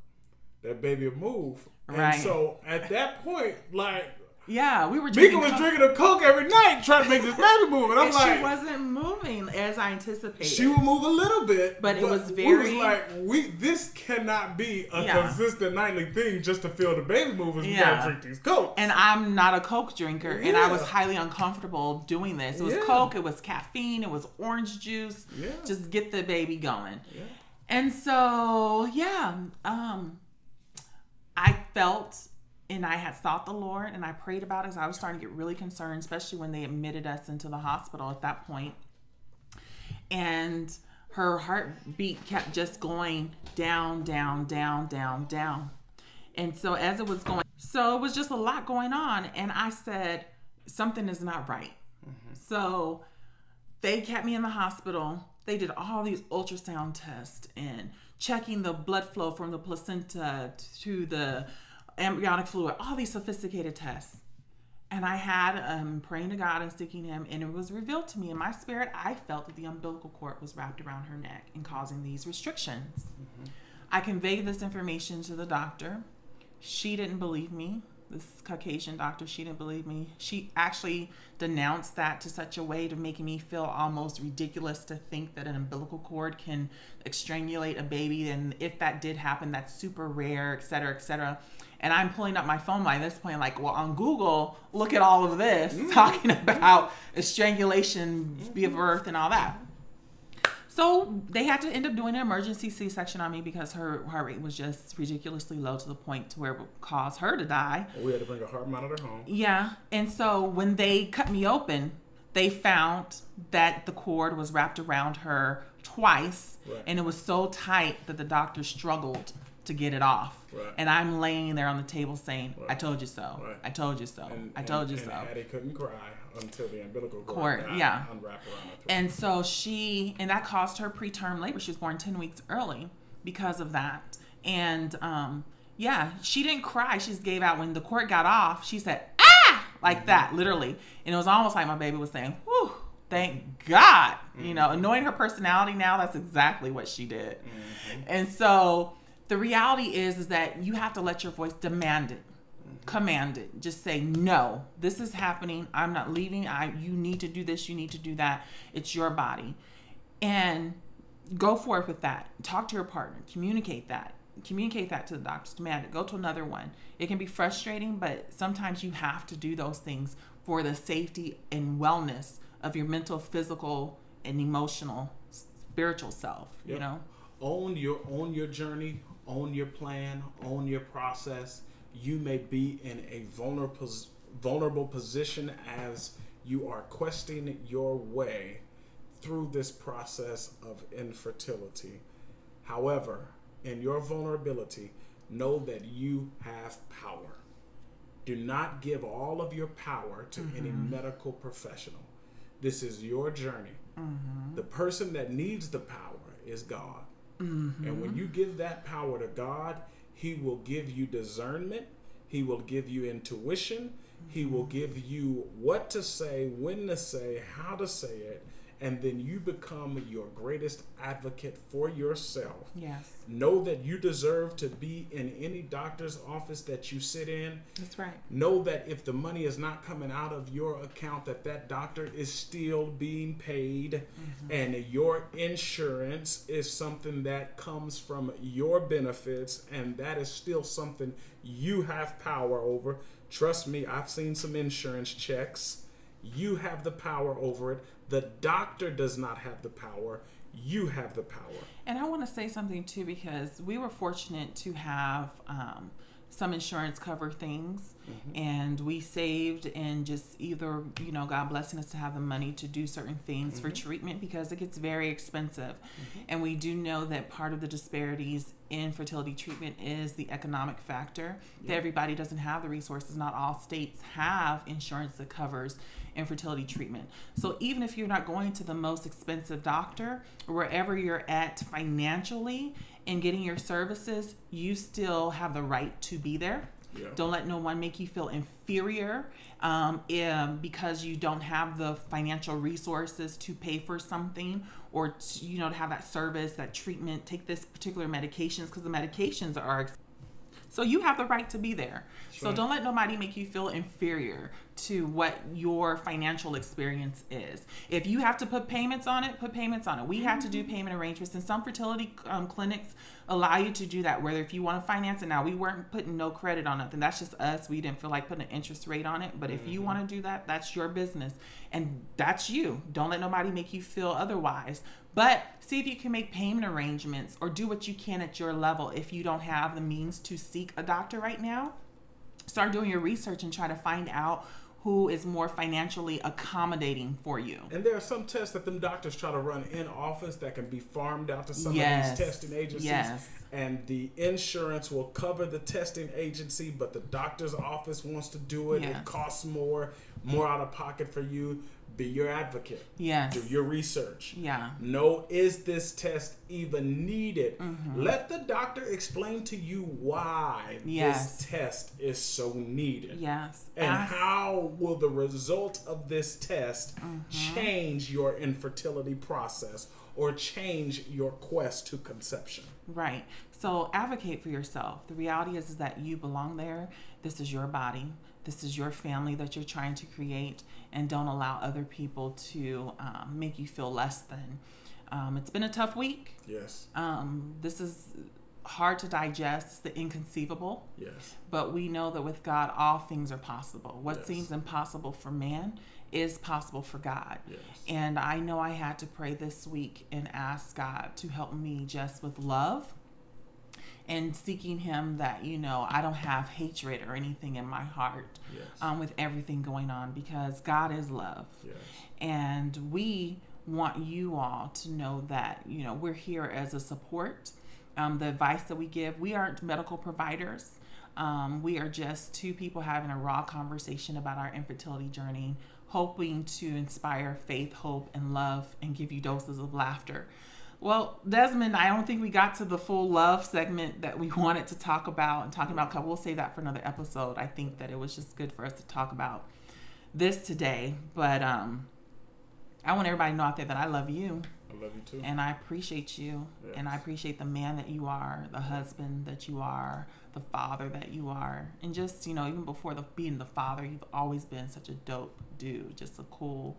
that baby will move. Right. And so at that point, like yeah, we were. Mika was Coke. drinking a Coke every night, trying to make this baby move, and I'm and like, she wasn't moving as I anticipated. She would move a little bit, but, but it was very. We was like, we this cannot be a yeah. consistent nightly thing just to feel the baby move. Yeah. We gotta drink these Coke. And I'm not a Coke drinker, yeah. and I was highly uncomfortable doing this. It was yeah. Coke, it was caffeine, it was orange juice. Yeah. Just get the baby going. Yeah. And so, yeah, um, I felt and I had sought the Lord and I prayed about it because I was starting to get really concerned, especially when they admitted us into the hospital at that point. And her heartbeat kept just going down, down, down, down, down. And so as it was going, so it was just a lot going on. And I said, something is not right. Mm-hmm. So they kept me in the hospital. They did all these ultrasound tests and checking the blood flow from the placenta to the embryonic fluid, all these sophisticated tests. And I had um, praying to God and seeking Him, and it was revealed to me in my spirit. I felt that the umbilical cord was wrapped around her neck and causing these restrictions. Mm-hmm. I conveyed this information to the doctor. She didn't believe me this Caucasian doctor, she didn't believe me. She actually denounced that to such a way to make me feel almost ridiculous to think that an umbilical cord can extrangulate a baby. And if that did happen, that's super rare, et cetera, et cetera. And I'm pulling up my phone by this point, like, well, on Google, look at all of this mm-hmm. talking about strangulation, mm-hmm. birth, and all that. So they had to end up doing an emergency C-section on me because her heart rate was just ridiculously low to the point to where it would cause her to die. We had to bring a heart monitor home. Yeah, and so when they cut me open, they found that the cord was wrapped around her twice, right. and it was so tight that the doctor struggled to get it off. Right. And I'm laying there on the table saying, right. "I told you so. I told you so. And, I told and, you and so." Hattie couldn't cry until the umbilical cord, cord yeah. And so she, and that caused her preterm labor. She was born 10 weeks early because of that. And um, yeah, she didn't cry. She just gave out when the cord got off. She said, ah, like mm-hmm. that, literally. And it was almost like my baby was saying, whew, thank God. Mm-hmm. You know, knowing her personality now, that's exactly what she did. Mm-hmm. And so the reality is, is that you have to let your voice demand it command it just say no this is happening. I'm not leaving. I you need to do this you need to do that. It's your body. And go forth with that. Talk to your partner. Communicate that. Communicate that to the doctors. Demand it. Go to another one. It can be frustrating but sometimes you have to do those things for the safety and wellness of your mental physical and emotional spiritual self yep. you know? Own your own your journey own your plan own your process you may be in a vulnerable vulnerable position as you are questing your way through this process of infertility. However, in your vulnerability, know that you have power. Do not give all of your power to mm-hmm. any medical professional. This is your journey. Mm-hmm. The person that needs the power is God. Mm-hmm. And when you give that power to God, he will give you discernment. He will give you intuition. He will mm-hmm. give you what to say, when to say, how to say it, and then you become your greatest advocate for yourself. Yes. Know that you deserve to be in any doctor's office that you sit in. That's right. Know that if the money is not coming out of your account that that doctor is still being paid mm-hmm. and your insurance is something that comes from your benefits and that is still something you have power over. Trust me, I've seen some insurance checks. You have the power over it the doctor does not have the power. You have the power. And I want to say something too because we were fortunate to have um, some insurance cover things mm-hmm. and we saved and just either you know god blessing us to have the money to do certain things mm-hmm. for treatment because it gets very expensive mm-hmm. and we do know that part of the disparities in fertility treatment is the economic factor that everybody doesn't have the resources not all states have insurance that covers infertility treatment so even if you're not going to the most expensive doctor wherever you're at financially in getting your services, you still have the right to be there. Yeah. Don't let no one make you feel inferior um, um, because you don't have the financial resources to pay for something or to, you know to have that service, that treatment. Take this particular medications because the medications are. So you have the right to be there. Sure. So don't let nobody make you feel inferior to what your financial experience is. If you have to put payments on it, put payments on it. We have to do mm-hmm. payment arrangements, and some fertility um, clinics allow you to do that. Whether if you want to finance it now, we weren't putting no credit on nothing. That's just us. We didn't feel like putting an interest rate on it. But if mm-hmm. you want to do that, that's your business, and that's you. Don't let nobody make you feel otherwise. But see if you can make payment arrangements or do what you can at your level if you don't have the means to seek a doctor right now. Start doing your research and try to find out who is more financially accommodating for you. And there are some tests that them doctors try to run in office that can be farmed out to some yes. of these testing agencies. Yes. And the insurance will cover the testing agency, but the doctor's office wants to do it. Yes. It costs more, more out of pocket for you. Be your advocate. Yes. Do your research. Yeah. Know is this test even needed? Mm-hmm. Let the doctor explain to you why Yes. this test is so needed. Yes. And Ask- how will the result of this test Mm-hmm. change your infertility process or change your quest to conception? Right. So advocate for yourself. The reality is, is that you belong there. This is your body. This is your family that you're trying to create, and don't allow other people to um, make you feel less than. Um, it's been a tough week. Yes. Um, this is hard to digest. It's the inconceivable. Yes. But we know that with God, all things are possible. What Yes. seems impossible for man is possible for God. Yes. And I know I had to pray this week and ask God to help me just with love and seeking Him that, you know, I don't have hatred or anything in my heart Yes. um, with everything going on because God is love. Yes. And we want you all to know that, you know, we're here as a support. Um, the advice that we give, we aren't medical providers. Um, we are just two people having a raw conversation about our infertility journey, hoping to inspire faith, hope, and love and give you doses of laughter. Well, Desmond, I don't think we got to the full love segment that we wanted to talk about and talking about. We'll save that for another episode. I think that it was just good for us to talk about this today. But um, I want everybody to know out there that I love you I love you too. and I appreciate you and I appreciate the man that you are, the husband that you are, the father that you are, and just you know even before the being the father, you've always been such a dope dude, just a cool,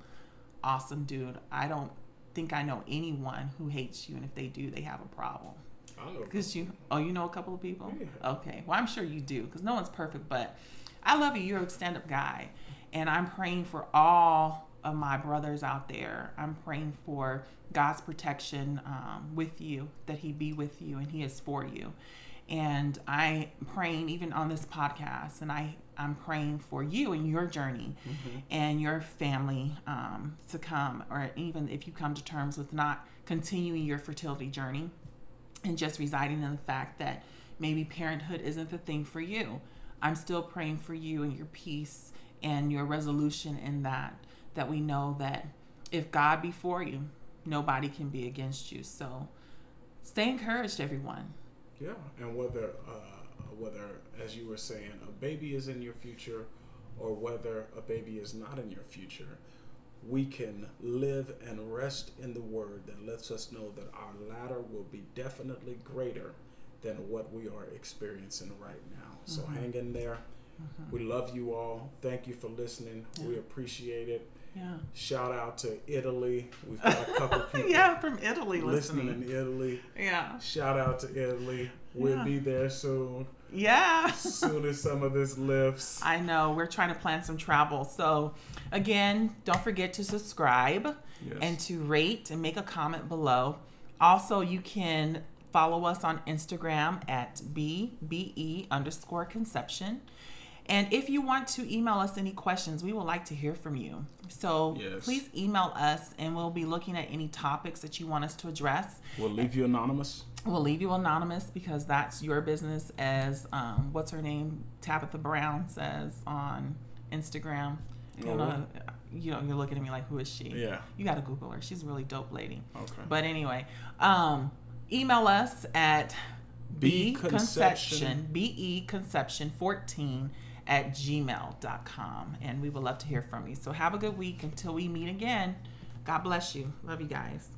awesome dude. I don't think I know anyone who hates you, and if they do, they have a problem. I know. Because you, oh, you know a couple of people? Yeah. Okay. Well, I'm sure you do because no one's perfect, but I love you. You're a stand up guy. And I'm praying for all of my brothers out there. I'm praying for God's protection um, with you, that He be with you and He is for you. And I'm praying even on this podcast, and I, I'm praying for you and your journey and your family um, to come, or even if you come to terms with not continuing your fertility journey and just residing in the fact that maybe parenthood isn't the thing for you. I'm still praying for you and your peace and your resolution in that, that we know that if God be for you, nobody can be against you. So stay encouraged, everyone. Yeah, and whether uh, whether as you were saying, a baby is in your future, or whether a baby is not in your future, we can live and rest in the Word that lets us know that our latter will be definitely greater than what we are experiencing right now. So hang in there. We love you all. Thank you for listening. We appreciate it. Yeah. Shout out to Italy. We've got a couple people yeah, from Italy listening listening. in Italy. Yeah. Shout out to Italy. We'll Yeah. be there soon. Yeah. Soon as some of this lifts. I know we're trying to plan some travel. So, again, don't forget to subscribe Yes. and to rate and make a comment below. Also, you can follow us on Instagram at BBE underscore conception. And if you want to email us any questions, we would like to hear from you. So Yes. please email us and we'll be looking at any topics that you want us to address. We'll leave you anonymous. We'll leave you anonymous because that's your business, as um, what's her name, Tabitha Brown says on Instagram. You Oh, know, you know, you're looking at me like, who is she? Yeah. You got to Google her. She's a really dope lady. Okay. But anyway, um, email us at B conception be conception 14 at gmail.com and we would love to hear from you. So have a good week until we meet again. God bless you. Love you guys